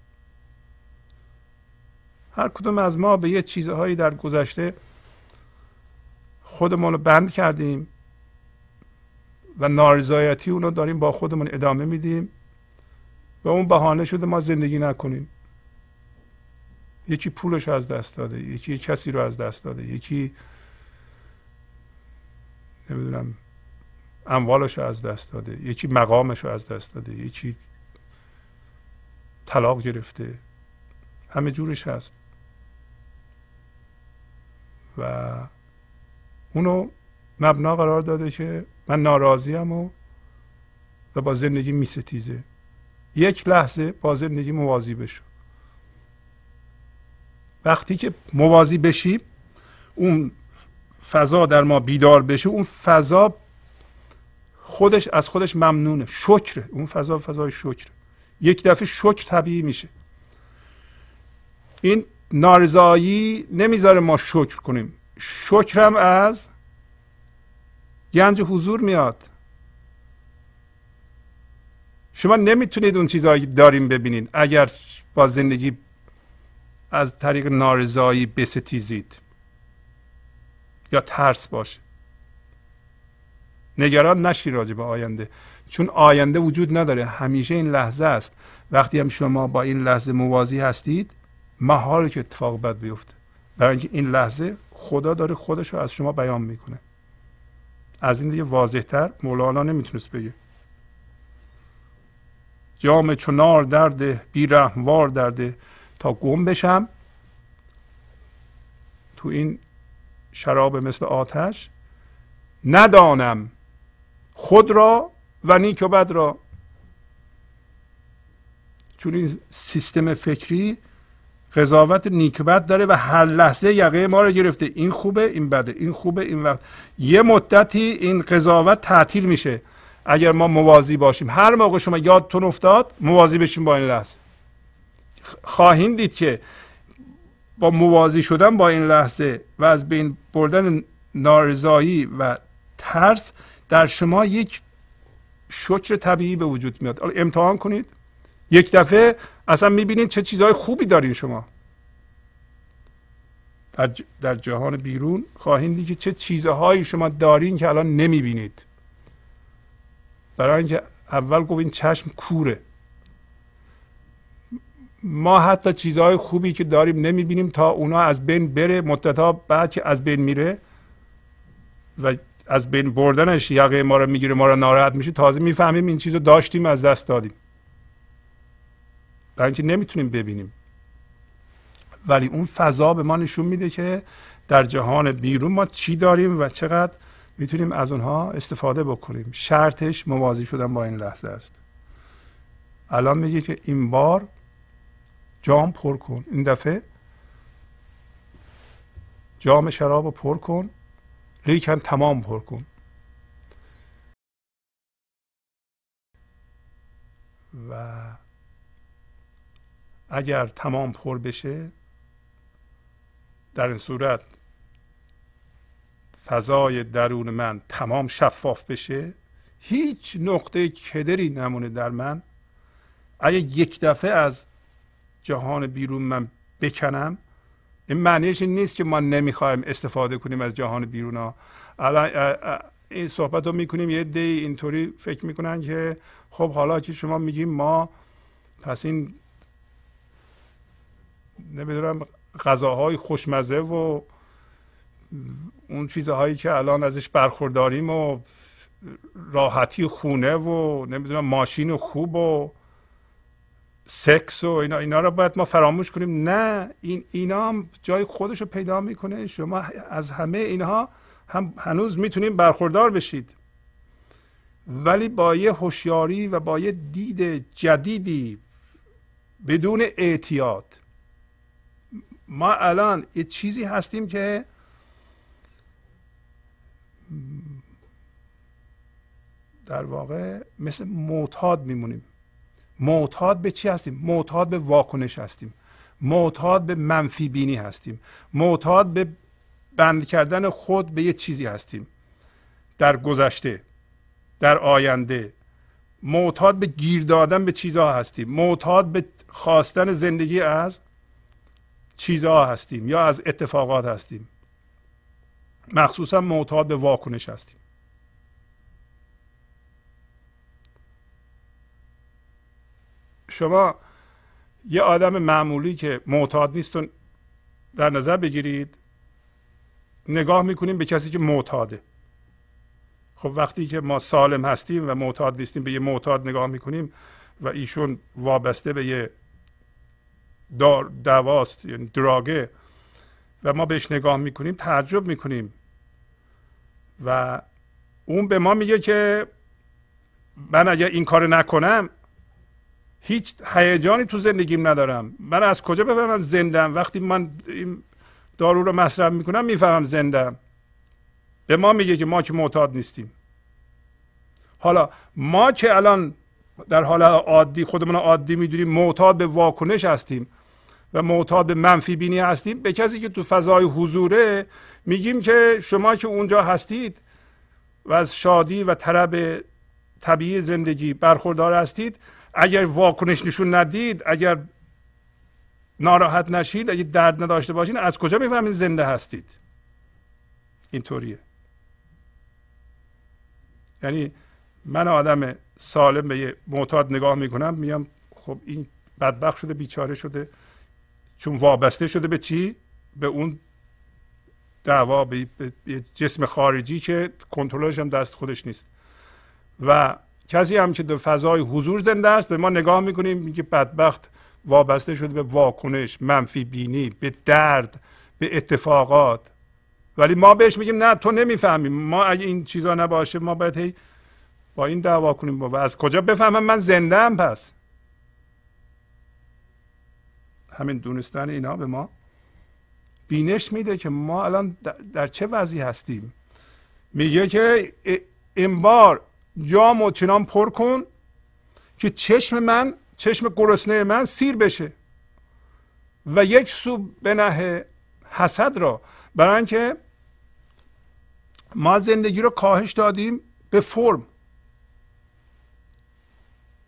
هر کدوم از ما به یه چیزهایی در گذشته خودمون رو بند کردیم و نارضایتی اونو داریم با خودمون ادامه میدیم و اون بهانه شده ما زندگی نکنیم. یکی پولش از دست داده یکی کسی رو از دست داده یکی نمی‌دونم اموالش رو از دست داده یکی مقامش رو از دست داده یکی طلاق گرفته همه جورش هست. و اونو مبنا قرار داده که من ناراضیم و و با زندگی میستیزه یک لحظه با زندگی موازی بشو. وقتی که موازی بشیم اون فضا در ما بیدار بشه اون فضا خودش از خودش ممنونه. شکر اون فضا فضای شکر. یک دفعه شکر طبیعی میشه. این نارضایی نمی‌ذاره ما شکر کنیم. شکرم از گنج حضور میاد. شما نمی‌تونید اون چیزهایی داریم ببینید. اگر با زندگی از طریق نارضایی بستیزید. یا ترس باشه. نگران نشی راجع به آینده. چون آینده وجود نداره همیشه این لحظه است. وقتی هم شما با این لحظه موازی هستید محال که اتفاق بد بیفته. برای اینکه این لحظه خدا داره خودش رو از شما بیان می‌کنه. از این دیگه واضحتر مولانا نمی‌تونست بگه. جام چنار درده بی رحموار درده تا گم بشم تو این شراب مثل آتش ندانم خود را و نیک و بد را. چون این سیستم فکری قضاوت نیک و بد داره و هر لحظه یقه ما رو گرفته. این خوبه این بده این خوبه این وقت. یه مدتی این قضاوت تعطیل میشه. اگر ما موازی باشیم هر موقع شما یادتون افتاد موازی بشیم با این لحظه. خواهیم دید که با موازی شدن با این لحظه و از بین بردن نارضایی و ترس در شما یک شکر طبیعی به وجود میاد. امتحان کنید. یک دفعه اصلا می‌بینید چه چیزهای خوبی دارین شما. در, در جهان بیرون خواهید دید که چه چیزهایی شما دارین که الان نمی‌بینید. برای اینکه اول گفت این چشم کوره. ما حتی چیزهای خوبی که داریم نمی‌بینیم تا اونا از بین بره مدتها بعد که از بین میره و از بین بردنش یقه ما رو می‌گیره ما رو ناراحت میشه تازه می‌فهمیم این چیز رو داشتیم از دست دادیم. برای اینکه نمی‌تونیم ببینیم. ولی اون فضا به ما نشون میده که در جهان بیرون ما چی داریم و چقدر می‌تونیم از اونها استفاده بکنیم. شرطش موازی شدن با این لحظه است. الان میگه که این بار جام پر کن. این دفعه جام شراب رو پر کن. لیکن تمام پر کن. و اگر تمام پر بشه در این صورت فضای درون من تمام شفاف بشه. هیچ نقطه کدری نمونه در من. اگه یک دفعه از جهان بیرون من بکنم. این معنیش این نیست که ما نمی‌خوایم استفاده کنیم از جهان بیرون ها. الان این صحبت رو می‌کنیم یه دی اینطوری فکر می‌کنن که خب حالا که شما میگیم ما پس این نمی‌دونم غذاهای خوشمزه و اون چیزهایی که الان ازش برخورداریم و راحتی خونه و نمی‌دونم ماشین خوب و سکس و اینا اینا رو باید ما فراموش کنیم. نه این اینا هم جای خودش رو پیدا می‌کنه. شما از همه اینها هم هنوز می‌تونیم برخوردار بشید. ولی با یه هوشیاری و با یه دید جدیدی بدون اعتیاد. ما الان یه چیزی هستیم که در واقع مثل معتاد میمونیم. معتاد به چی هستیم؟ معتاد به واکنش هستیم. معتاد به منفی بینی هستیم. معتاد به بند کردن خود به یه چیزی هستیم. در گذشته در آینده. معتاد به گیر دادن به چیزها هستیم. معتاد به خواستن زندگی از چیزها هستیم یا از اتفاقات هستیم. مخصوصا معتاد به واکنش هستیم. شما یه آدم معمولی که معتاد نیست در نظر بگیرید نگاه می‌کنیم به کسی که معتاده. خب وقتی که ما سالم هستیم و معتاد نیستیم به یه معتاد نگاه می‌کنیم و ایشون وابسته به یه دواست یعنی دراگه و ما بهش نگاه می‌کنیم تعجب می‌کنیم. و اون به ما میگه که من اگر این کار نکنم هیچ هیجانی تو زندگیم ندارم. من از کجا بفهمم زندم؟ وقتی من این دارو رو مصرف می‌کنم می‌فهمم زندم. به ما میگه که ما که معتاد نیستیم. حالا ما که الان در حال عادی خودمون عادی می‌دونیم معتاد به واکنش هستیم و معتاد به منفی بینی هستیم به کسی که تو فضای حضوره میگیم که شما که اونجا هستید و از شادی و طرب طبیعی زندگی برخوردار هستید اگر واکنش نشون ندید اگر ناراحت نشید اگر درد نداشته باشین از کجا می‌فهمید زنده هستید؟ اینطوریه. یعنی من آدم سالم به یه معتاد نگاه می‌کنم میگم خب این بدبخت شده بیچاره شده چون وابسته شده به چی؟ به اون دعوا به جسم خارجی که کنترلش هم دست خودش نیست. و کسی هم که در فضای حضور زنده است به ما نگاه می‌کنیم میگه بدبخت وابسته شده به واکنش منفی بینی به درد به اتفاقات. ولی ما بهش میگیم نه تو نمی‌فهمی. ما اگه این چیزا نباشه ما باید هی با این دعوا کنیم. و از کجا بفهمم؟ من زنده ام پس. همین دونستن اینا به ما بینش میده که ما الان در چه وضعی هستیم. میگه که این بار جام و چنان پر کن که چشم من چشم گرسنه من سیر بشه و یک سو بنه حسد را. برای اینکه ما زندگی رو کاهش دادیم به فرم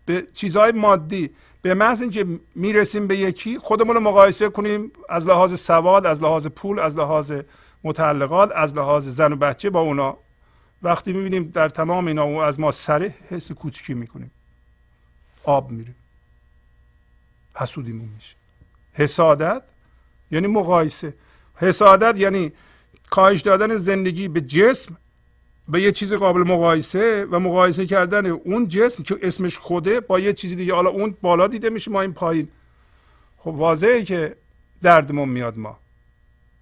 به چیزهای مادی. به محض اینکه می‌رسیم به یکی خودمون رو مقایسه کنیم از لحاظ سواد از لحاظ پول از لحاظ متعلقات از لحاظ زن و بچه با اونا. وقتی می‌بینیم در تمام اینا و از ما سره حس کوچکی می‌کنیم آب میریم. حسودیمون میشه. حسادت یعنی مقایسه. حسادت یعنی کاهش دادن زندگی به جسم به یه چیز قابل مقایسه و مقایسه کردن اون جسم که اسمش خوده با یه چیزی دیگه. حالا اون بالا دیده میشه ما این پایین. خب واضحه که دردمون میاد ما.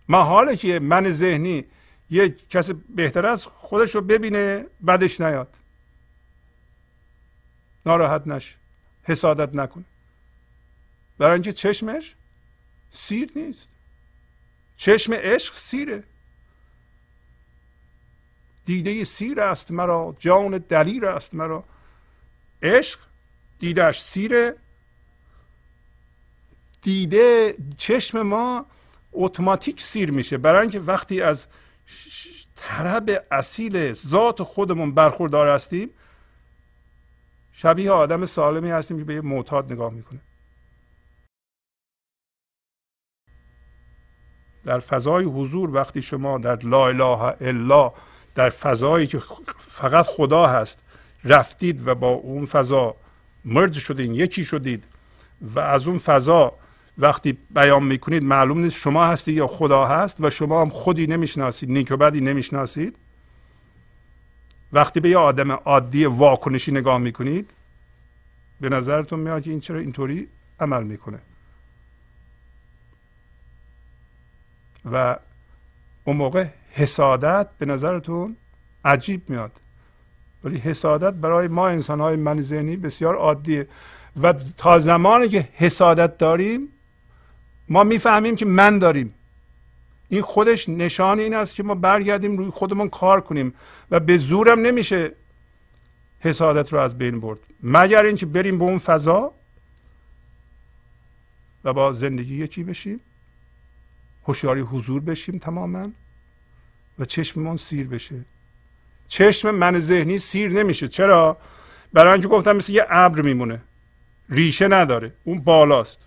ما حاله که من ذهنی یه کسی بهتر از خودش رو ببینه بدش نیاد. ناراحت نشه حسادت نکنه برای اینکه چشمش سیر نیست. چشم عشق سیره. دیده سیر است مرا جان دلیر است مرا. عشق دیدش سیره. دیده چشم ما اتوماتیک سیر میشه. برای اینکه وقتی از طرب اصیل ذات خودمون برخوردار هستیم شبیه آدم سالمی هستیم که به یه معتاد نگاه می‌کنه. در فضای حضور وقتی شما در لا اله الا در فضایی که فقط خدا هست رفتید و با اون فضا مرج شدین یکی شدید و از اون فضا وقتی بیان می‌کنید معلوم نیست شما هستید یا خدا هست و شما هم خودی نمی‌شناسید نیک و بدی نمی‌شناسید. وقتی به یه آدم عادی واکنشی نگاه می‌کنید به نظرتون میاد که این چرا اینطوری عمل می‌کنه. و اون موقع حسادت به نظرتون عجیب میاد. ولی حسادت برای ما انسان های من ذهنی بسیار عادیه. و تا زمانی که حسادت داریم ما می‌فهمیم که من داریم. این خودش نشان این است که ما برگردیم روی خودمون کار کنیم و به زورم نمیشه حسادت رو از بین برد. مگر اینکه بریم به اون فضا و با زندگی یکی بشیم هوشیاری حضور بشیم تماما و چشممون سیر بشه. چشم من ذهنی سیر نمیشه. چرا؟ برای اینکه گفتم مثل یه ابر میمونه. ریشه نداره. اون بالاست.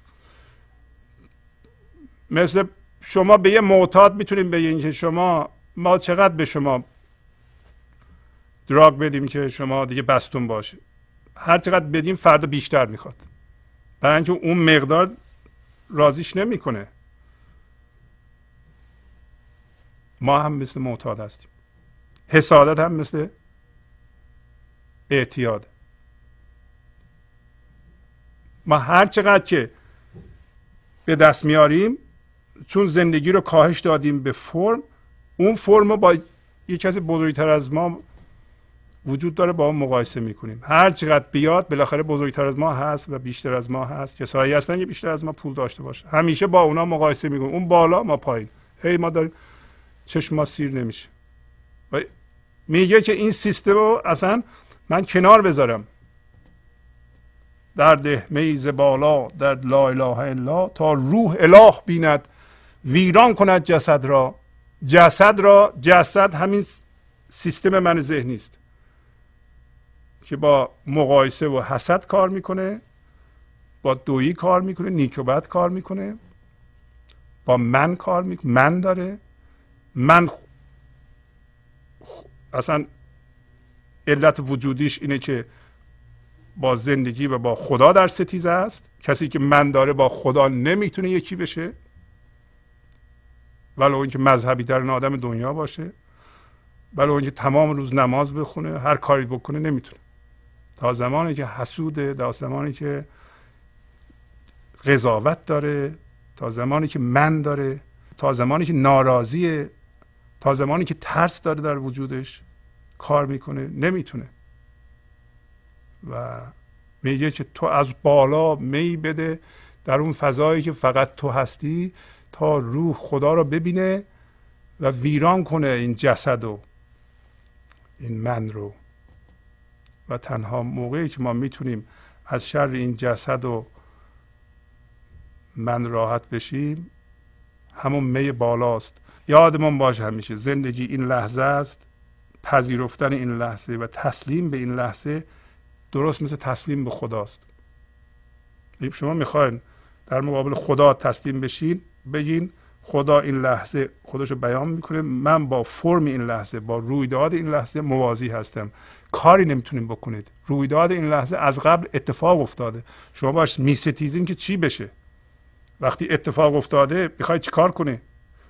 مثل شما به یه معتاد می‌تونیم بگین که شما ما چقدر به شما دراگ بدیم که شما دیگه بستون باشه هر چقدر بدیم فردا بیشتر می‌خواد. برای اینکه اون مقدار رازیش نمی‌کنه. ما هم مثل معتاد هستیم. حسادت هم مثل اعتیاد. ما هر چقدر که به دست میاریم چون زندگی رو کاهش دادیم به فرم اون فرم رو با یه کسی بزرگتر از ما وجود داره با اون مقایسه می‌کنیم. هر چقدر بیاد بالاخره بزرگتر از ما هست و بیشتر از ما هست. کسایی هستن که بیشتر از ما پول داشته باشه. همیشه با اونا مقایسه می‌کنیم. اون بالا ما پایین. هی ما داریم چشم ما سیر نمیشه. و میگه که این سیستم رو اصلا من کنار بذارم. در میز بالا در لا اله الا تا روح اله بیند. ویران کند جسد را. جسد را جسد همین سیستم من ذهنی است که با مقایسه و حسد کار می‌کنه با دویی کار می‌کنه نیک و بد کار می‌کنه با من کار می‌کنه من داره. من اصلا علت وجودیش اینه که با زندگی و با خدا در ستیزه است. کسی که من داره با خدا نمی‌تونه یکی بشه. ولو اینکه مذهبی در آدم دنیا باشه ولو اینکه تمام روز نماز بخونه هر کاری بکنه نمی‌تونه. تا زمانی که حسوده تا زمانی که قضاوت داره تا زمانی که من داره تا زمانی که ناراضیه تا زمانی که ترس داره در وجودش کار می‌کنه نمی‌تونه. و میگه که تو از بالا می بده در اون فضایی که فقط تو هستی تا روح خدا رو ببینه و ویران کنه این جسد و این من رو. و تنها موقعی که ما می‌تونیم از شر این جسد و من راحت بشیم همون می بالاست. یادمون باشه همیشه زندگی این لحظه است پذیرفتن این لحظه و تسلیم به این لحظه درست مثل تسلیم به خداست. شما می‌خواین در مقابل خدا تسلیم بشین بگین خدا این لحظه خودشو بیان می‌کنه. من با فرم این لحظه با رویداد این لحظه موازی هستم. کاری نمی‌تونیم بکنید. رویداد این لحظه از قبل اتفاق افتاده. شما باش میستیزین که چی بشه. وقتی اتفاق افتاده می‌خوای چیکار کنی؟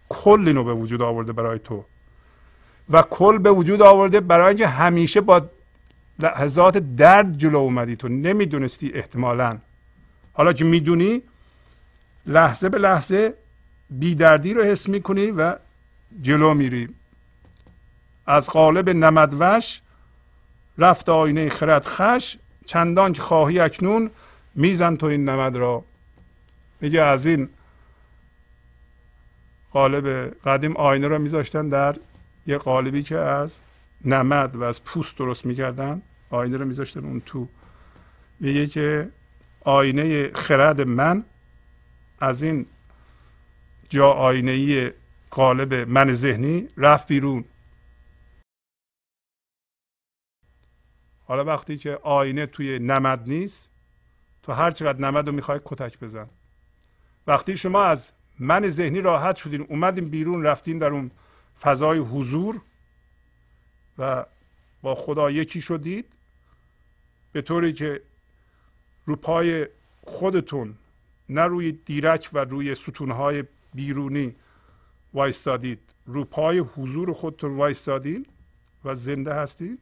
کل اینو به وجود آورده برای تو. و کل به وجود آورده برای اینکه همیشه با لحظات درد جلو اومدی تو. نمی‌دونستی احتمالا. حالا که می‌دونی لحظه به لحظه بیدردی رو حس می‌کنی و جلو میری. از قالب نمدوش رفت آینه خرد خش چندان که خواهی اکنون میزن تو این نمد را. میگه از این قالب قدیم آینه را میذاشتن در یه قالبی که از نمد و از پوست درست می‌کردن. آینه رو میذاشتن اون تو. میگه که آینه خرد من از این جا آینه ای قالب من ذهنی رفت بیرون. حالا وقتی که آینه توی نمد نیست تو هر چقدر نمد رو می‌خوای کتک بزن. وقتی شما از من ذهنی راحت شدین اومدین بیرون رفتین در اون فضای حضور و با خدا یکی شدید به طوری که رو پای خودتون نه روی دیرک و روی ستونهای بیرونی وایستادید. رو پای حضور خودتون وایستادین و زنده هستید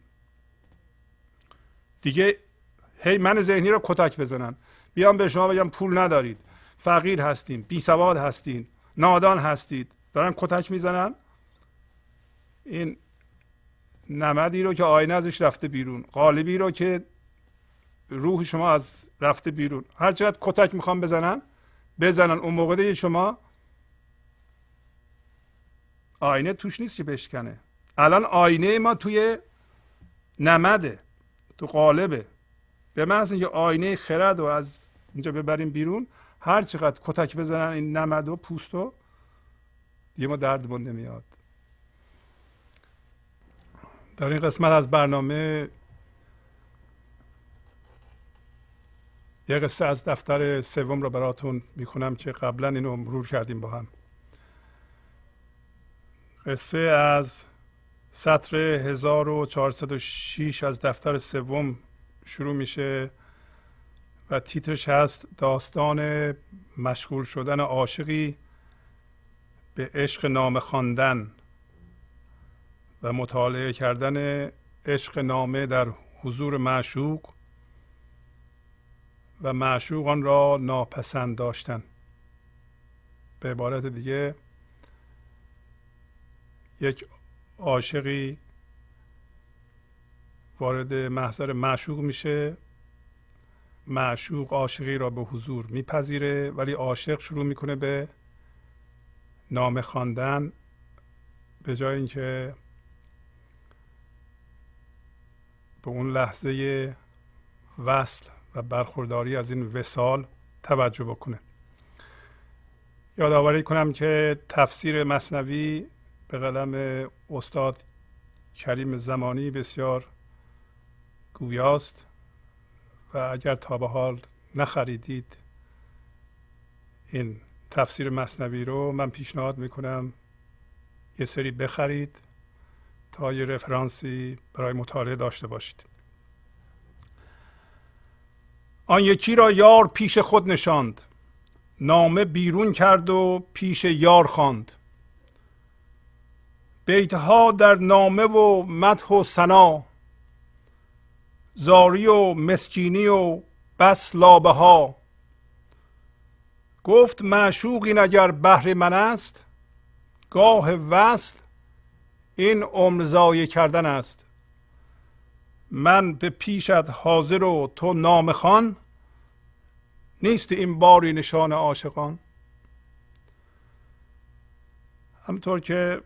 دیگه هی من ذهنی رو کتک بزنن. بیان به شما بگم پول ندارید. فقیر هستین بی سواد هستین نادان هستید. دارن کتک می‌زنن. این نمدی رو که آینه ازش رفته بیرون. قالبی رو که روح شما از رفته بیرون. هر چقدر کتک می‌خوام بزنن بزنن. اون موقع شما آینه توش نیست که بشکنه. الان آینه ما توی نمده تو قالبه. به محض اینکه آینه خرد رو از اینجا ببریم بیرون هر چقدر کتک بزنن این نمد و پوست و دیگه ما دردمون نمیاد. در این قسمت از برنامه یه قصه از دفتر سوم رو براتون می‌خونم که قبلا اینو مرور کردیم با هم. قصه از سطر 1406 از دفتر سوم شروع میشه و تیترش هست داستان مشغول شدن عاشقی به عشق نامه خواندن و مطالعه کردن عشق نامه در حضور معشوق و معشوقان را ناپسند داشتن. به عبارت دیگه یک عاشقی وارد محضر معشوق میشه. معشوق عاشقی را به حضور میپذیره ولی عاشق شروع می‌کنه به نامه خواندن به جای اینکه به اون لحظه وصل و برخورداری از این وسال توجه بکنه. یادآوری کنم که تفسیر مصنوی به قلم استاد کریم زمانی بسیار گویاست و اگر تا به حال نخریدید این تفسیر مصنوی رو من پیشنهاد می‌کنم یه سری بخرید تا یه رفرانسی برای مطالعه داشته باشید. آن یکی را یار پیش خود نشاند نامه بیرون کرد و پیش یار خواند. بیتها در نامه و مدح و ثنا زاری و مسکینی و بس لابه ها گفت معشوق این اگر بهر من است گاه وصل این عمر کردن است. من به پیشت حاضر و تو نام خان نیست این باری نشان عاشقان. همطور که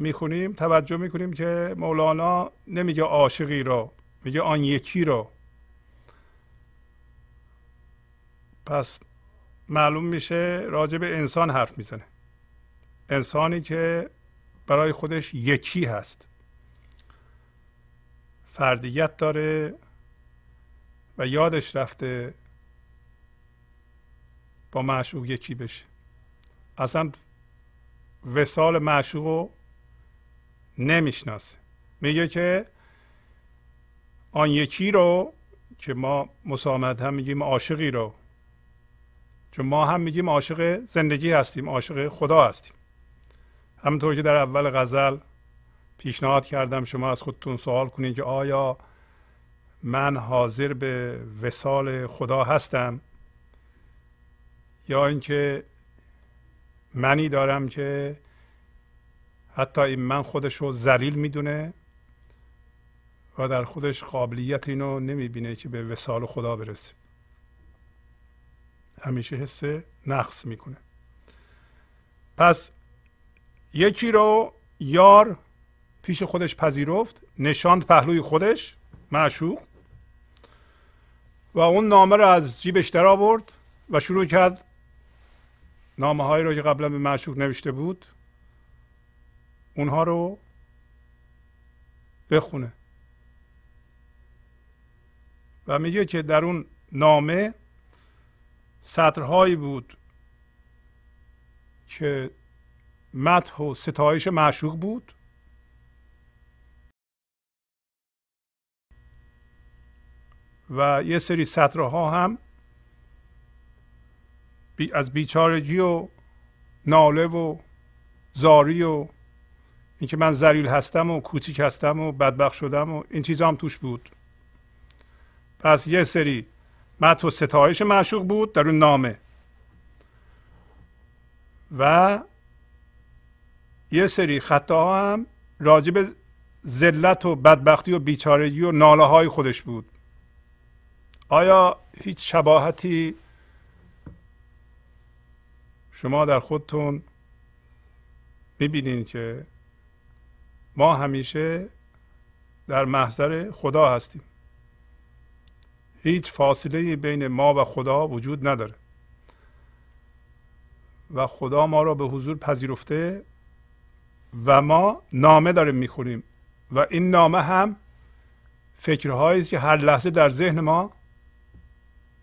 می‌خونیم توجه می‌کنیم که مولانا نمیگه عاشقی رو میگه آن یکی رو پس معلوم میشه راجع به انسان حرف می‌زنه. انسانی که برای خودش یکی هست. فردیت داره و یادش رفته با معشوق یکی بشه. اصلا وسال معشوق رو نمی‌شناسه. میگه که آن یکی رو که ما مسامت هم میگیم عاشقی رو چون ما هم میگیم عاشق زندگی هستیم عاشق خدا هستیم. همونطور که در اول غزل پیشنهاد کردم شما از خودتون سوال کنید که آیا من حاضر به وسال خدا هستم؟ یا اینکه منی دارم که حتی این من خودش رو ذلیل می‌دونه و در خودش قابلیت اینو نمی‌بینه که به وسال خدا برسه. همیشه حس نقص می‌کنه. پس یکی رو یار پیش خودش پذیرفت نشاند پهلوی خودش معشوق و اون نامه رو از جیبش در آورد و شروع کرد. نامه هایی رو که قبلا به معشوق نوشته بود اونها رو بخونه. و میگه که در اون نامه سطرهایی بود که مدح و ستایش معشوق بود. و یه سری سطرها هم از بیچارگی و ناله و زاری و اینکه من زریل هستم و کوچیک هستم و بدبخ شدم و این چیزا هم توش بود. پس یه سری مت و ستایش معشوق بود در اون نامه. و یه سری خطاها هم راجب ذلت و بدبختی و بیچارگی و ناله های خودش بود. آیا هیچ شباهتی شما در خودتون می‌بینین که ما همیشه در محضر خدا هستیم. هیچ فاصله بین ما و خدا وجود نداره. و خدا ما را به حضور پذیرفته و ما نامه داریم می‌خونیم. و این نامه هم فکرهایی است که هر لحظه در ذهن ما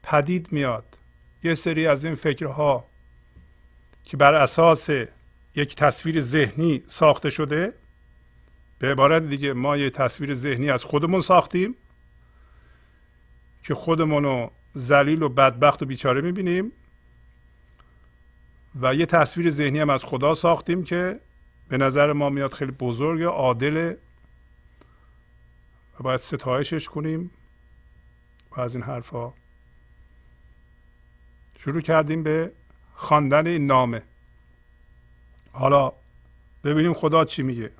پدید میاد. یه سری از این فکرها که بر اساس یک تصویر ذهنی ساخته شده به عبارت دیگه ما یه تصویر ذهنی از خودمون ساختیم که خودمون رو ذلیل و بدبخت و بیچاره می‌بینیم و یه تصویر ذهنی هم از خدا ساختیم که به نظر ما میاد خیلی بزرگ و عادل و باید ستایشش کنیم و از این حرفها شروع کردیم به خواندن این نامه. حالا ببینیم خدا چی میگه.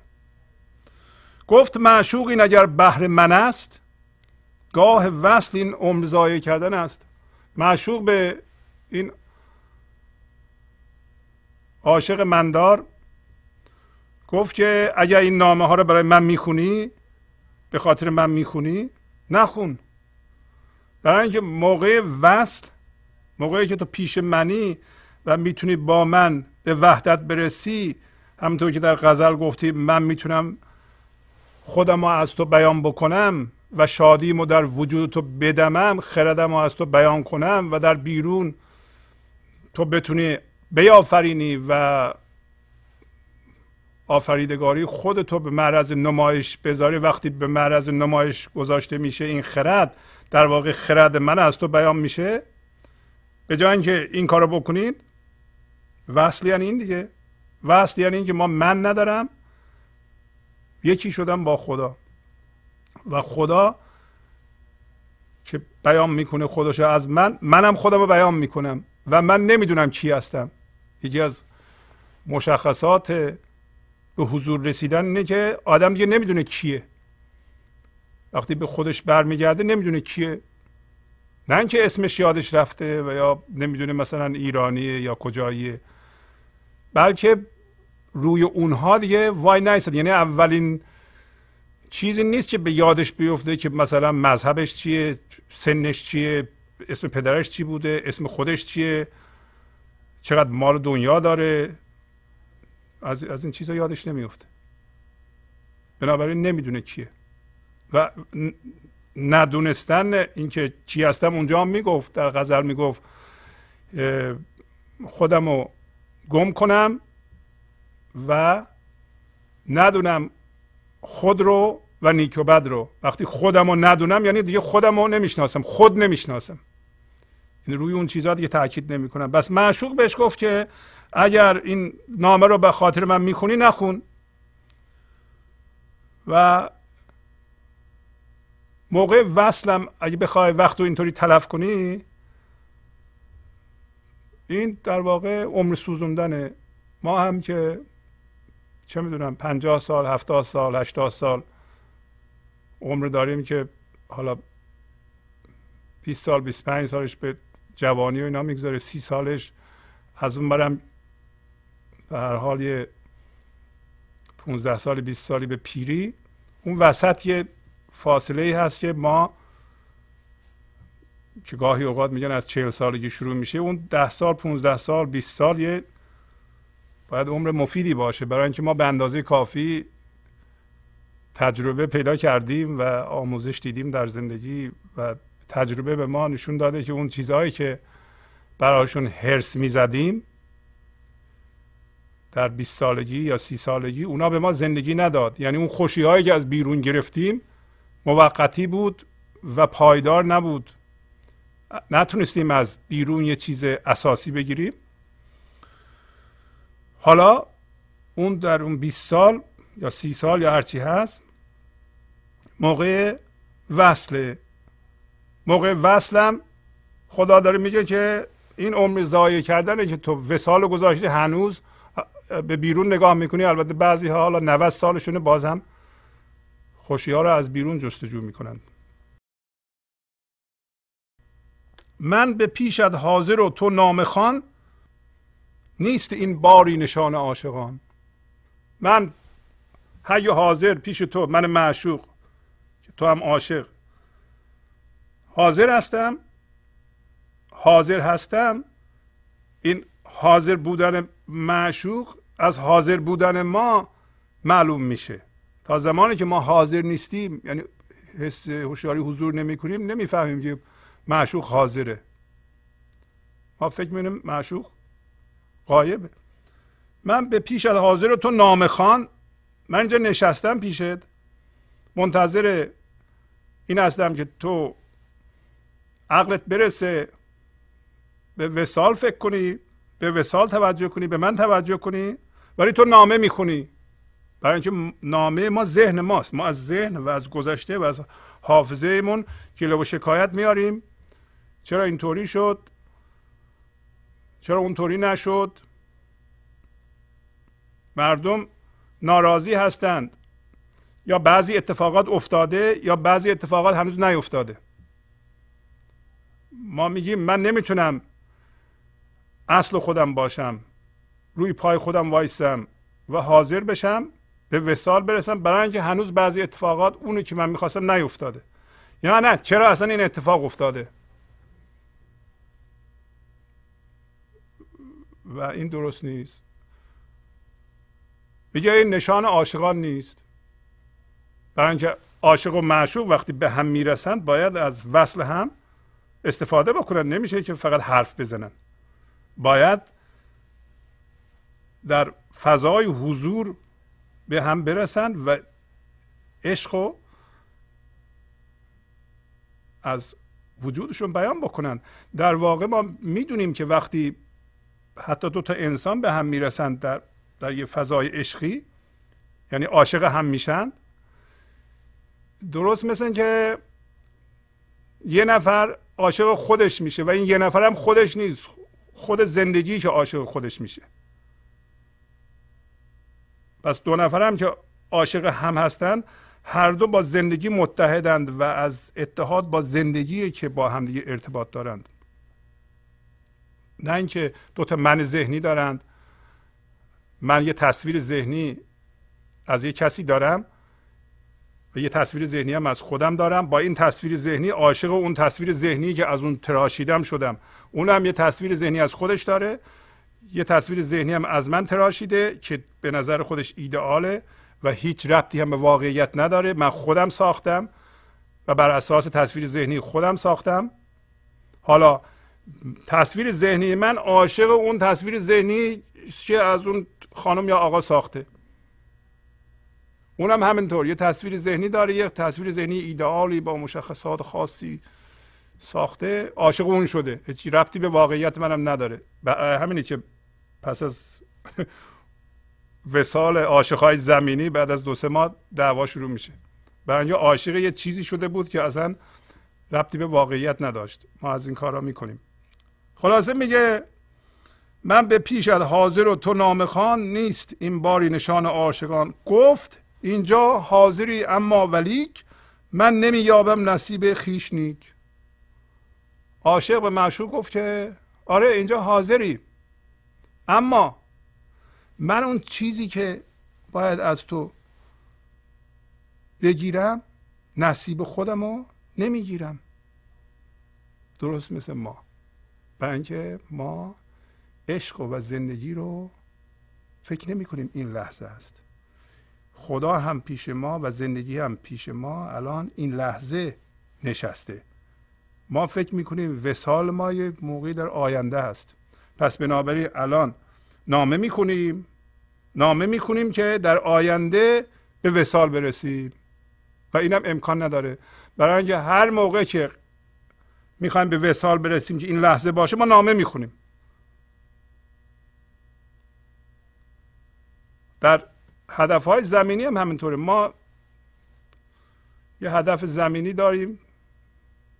گفت معشوق این اگر بهر من است گاه وصل این عمر ضایع کردن است. معشوق به این عاشق مندار گفت که اگر این نامه ها رو برای من می‌خونی به خاطر من می‌خونی نخون. برای اینکه موقع وصل موقعی که تو پیش منی و می‌تونی با من به وحدت برسی همونطور که در غزل گفتی من می‌تونم خودم رو از تو بیان بکنم و شادیمو در وجود تو بدمم خردم از تو بیان کنم و در بیرون تو بتونی بیافرینی و آفریدگاری خودتو به معرض نمایش بذاری. وقتی به معرض نمایش گذاشته میشه این خرد در واقع خرد من از تو بیان میشه. به جای اینکه این کارو بکنید وصل یعنی این دیگه. وصل یعنی اینکه ما من ندارم یکی شدم با خدا. و خدا که بیان می‌کنه خودش از من منم خودم رو بیان می‌کنم و من نمی‌دونم چی هستم. یکی از مشخصات به حضور رسیدن اینه که آدم دیگه نمی‌دونه کیه. وقتی به خودش برمیگرده نمی‌دونه کیه. نه اینکه اسمش یادش رفته و یا نمی‌دونه مثلا ایرانیه یا کجاییه. بلکه روی اونها دیگه وای نیستد یعنی اولین چیزی نیست که به یادش بیفته که مثلا مذهبش چیه سنش چیه اسم پدرش چی بوده اسم خودش چیه چقدر مال دنیا داره. از, از این چیزا یادش نمیفته. بنابراین نمی‌دونه کیه. و ندونستن اینکه چی هستم اونجا هم می‌گفت در غزل می‌گفت خودم رو گم کنم و ندونم خود رو و نیک و بد رو. وقتی خودم رو ندونم یعنی دیگه خودم رو نمی‌شناسم خود نمی‌شناسم. یعنی روی اون چیزها دیگه تاکید نمی‌کنم. بس معشوق بهش گفت که اگر این نامه رو به خاطر من می‌خونی نخون. و موقع وصلم اگه بخوای وقت رو اینطوری تلف کنی این در واقع عمر سوزوندنه ما هم که چه می‌دونم پنجاه سال هفتاد سال هشتاد سال عمر داریم که حالا 20 سال 25 سالش به جوانی و اینا می‌گذاره سی سالش از اون برم به هر حال یه 15 سال 20 سالی به پیری. اون وسط یه فاصله ای هست که ما که گاهی اوقات میگن از چهل سالگی شروع میشه اون ده سال 15 سال 20 سال یه باید عمر مفیدی باشه. برای اینکه ما به اندازه کافی تجربه پیدا کردیم و آموزش دیدیم در زندگی و تجربه به ما نشون داده که اون چیزهایی که برایشون هرس می‌زدیم در 20 سالگی یا سی سالگی اونا به ما زندگی نداد. یعنی اون خوشی هایی که از بیرون گرفتیم موقتی بود و پایدار نبود. نتونستیم از بیرون یه چیز اساسی بگیریم. حالا اون در اون 20 سال یا سی سال یا هرچی هست موقع وصله موقع وصلم خدا داره میگه که این عمر ضایع کردنه که تو وسال گذاشتی هنوز به بیرون نگاه می‌کنی. البته بعضی ها حالا 90 سالشونه باز هم خوشی ها رو از بیرون جستجو می‌کنند من به پیشت حاضر و تو نام خان نیست این باری نشان عاشقان. من حی حاضر پیش تو من معشوق تو هم عاشق. حاضر هستم حاضر هستم. این حاضر بودن معشوق از حاضر بودن ما معلوم میشه. تا زمانی که ما حاضر نیستیم یعنی حس هوشیاری حضور نمی کنیم نمی‌فهمیم که معشوق حاضره. ما فکر می‌کنیم معشوق قایبه. من به پیش از حاضر تو نام خان من اینجا نشستم پیشت. منتظر این هستم که تو عقلت برسه. به وسال فکر کنی به وسال توجه کنی به من توجه کنی. ولی تو نامه می‌خونی. برای اینکه نامه ما ذهن ماست. ما از ذهن و از گذشته و از حافظه مون گله و شکایت میاریم. چرا اینطوری شد؟ چرا اونطوری نشد؟ مردم ناراضی هستند. یا بعضی اتفاقات افتاده یا بعضی اتفاقات هنوز نیفتاده. ما میگیم من نمی‌تونم اصل خودم باشم روی پای خودم وایستم و حاضر بشم به وسال برسم برای اینکه هنوز بعضی اتفاقات اونی که من می‌خواستم نیفتاده. یا نه چرا اصلا این اتفاق افتاده؟ و این درست نیست. میگه این نشان عاشقان نیست. برای اینکه عاشق و معشوق وقتی به هم می‌رسند باید از وصل هم استفاده بکنن. نمیشه که فقط حرف بزنن. باید در فضای حضور به هم برسند و عشق و از وجودشون بیان بکنن. در واقع ما می‌دونیم که وقتی حتی دو تا انسان به هم می‌رسند در در یه فضای عشقی یعنی عاشق هم میشن. درست مثل که یه نفر عاشق خودش میشه و این یه نفر هم خودش نیست. خود زندگی که عاشق خودش میشه. پس دو نفر هم که عاشق هم هستن هر دو با زندگی متحدند و از اتحاد با زندگی که با همدیگه ارتباط دارند. نه اینکه دو تا من ذهنی دارند. من یه تصویر ذهنی از یه کسی دارم و یه تصویر ذهنی هم از خودم دارم. با این تصویر ذهنی عاشق اون تصویر ذهنی که از اون تراشیدم شدم. اون هم یه تصویر ذهنی از خودش داره. یه تصویر ذهنی هم از من تراشیده که به نظر خودش ایدئاله و هیچ ربطی هم به واقعیت نداره. من خودم ساختم و بر اساس تصویر ذهنی خودم ساختم. حالا تصویر ذهنی من عاشق اون تصویر ذهنی که از اون خانم یا آقا ساخته. اونم همینطور. یه تصویر ذهنی داره یه تصویر ذهنی ایدئالی با مشخصات خاصی ساخته. عاشق اون شده. هیچ ربطی به واقعیت منم نداره. همینه که پس از وسال عاشقهای زمینی بعد از دو سه ماه دعوا شروع میشه. برای عاشق یه چیزی شده بود که اصلا ربطی به واقعیت نداشت. ما از این کارا می‌کنیم. خلاصه میگه من به پیش از حاضر و تو نام خان نیست این باری نشان عاشقان. گفت اینجا حاضری اما ولیک من نمییابم نصیب خیش نیک. عاشق به معشوق گفت که آره اینجا حاضری اما من اون چیزی که باید از تو بگیرم نصیب خودم رو نمی‌گیرم. درست مثل ما. برای اینکه ما عشق و زندگی رو فکر نمی کنیم این لحظه است. خدا هم پیش ما و زندگی هم پیش ما الان این لحظه نشسته. ما فکر می‌کنیم وسال ما یه موقعی در آینده است. پس بنابراین الان نامه می‌کنیم نامه می‌کنیم که در آینده به وسال برسیم. و اینم امکان نداره. برای اینکه هر موقع که می‌خوایم به وسال برسیم که این لحظه باشه ما نامه می‌خونیم. در هدف های زمینی هم همینطوره. ما یه هدف زمینی داریم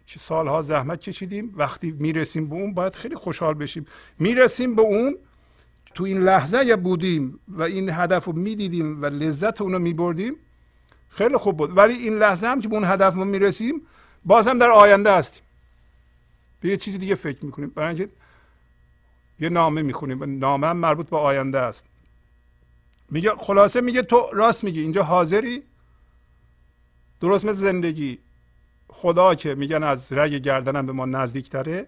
که سالها زحمت کشیدیم. وقتی می‌رسیم به اون باید خیلی خوشحال بشیم. می‌رسیم به اون تو این لحظه یا بودیم و این هدف رو می‌دیدیم و لذت اون رو میبردیم خیلی خوب بود. ولی این لحظه هم که به اون هدف ما می‌رسیم باز هم در آینده هستیم. به یه چیزی دیگه فکر می‌کنیم برای اینکه یه نامه می‌خونیم نامه هم مربوط به آینده است میگه خلاصه میگه تو راست میگی اینجا حاضری درست مثل زندگی خدا که میگن از رگ گردنم به ما نزدیکتره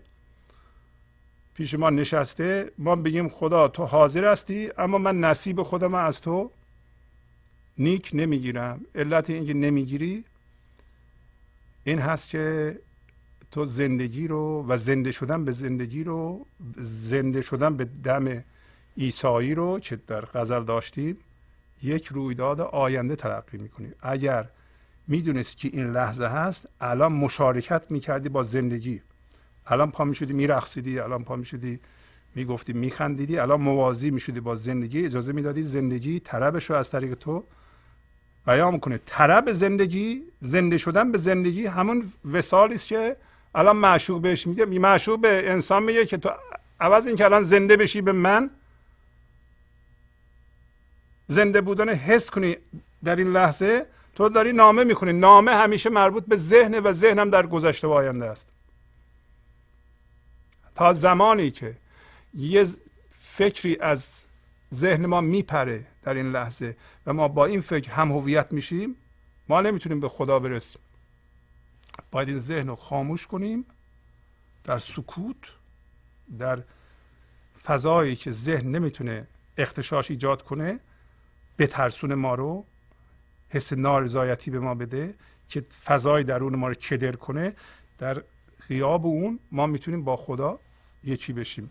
پیش ما نشسته ما بگیم خدا تو حاضر هستی اما من نصیب خودم از تو نیک نمی‌گیرم علت اینکه نمی‌گیری این هست که تو زندگی رو و زنده شدن به زندگی رو زنده شدن به دم ایسایی رو که در غزل داشتیم یک رویداد آینده تلقی می‌کنی. اگر می‌دونست که این لحظه هست الان مشارکت می‌کردی با زندگی. الان پا می‌شدی میرقصیدی الان پا می‌شدی می‌گفتی میخندیدی الان موازی می‌شدی با زندگی. اجازه می‌دادی زندگی طربش رو از طریق تو بیان کنه. طرب زندگی زنده شدن به زندگی همون وسالی است که الان معشوق بهش میگه معشوق به انسان میگه که تو عوض این که الان زنده بشی به من زنده بودن حس کنی در این لحظه تو داری نامه می‌کنی نامه همیشه مربوط به ذهن و ذهنم در گذشته و آینده است. تا زمانی که یه فکری از ذهن ما میپره در این لحظه و ما با این فکر هم هویت میشیم ما نمی‌تونیم به خدا برسیم. باید این ذهن رو خاموش کنیم در سکوت در فضایی که ذهن نمی‌تونه اختشاش ایجاد کنه به ترسون ما رو حس نارضایتی به ما بده که فضای درون ما رو کدر کنه. در غیاب اون ما می‌تونیم با خدا یکی بشیم.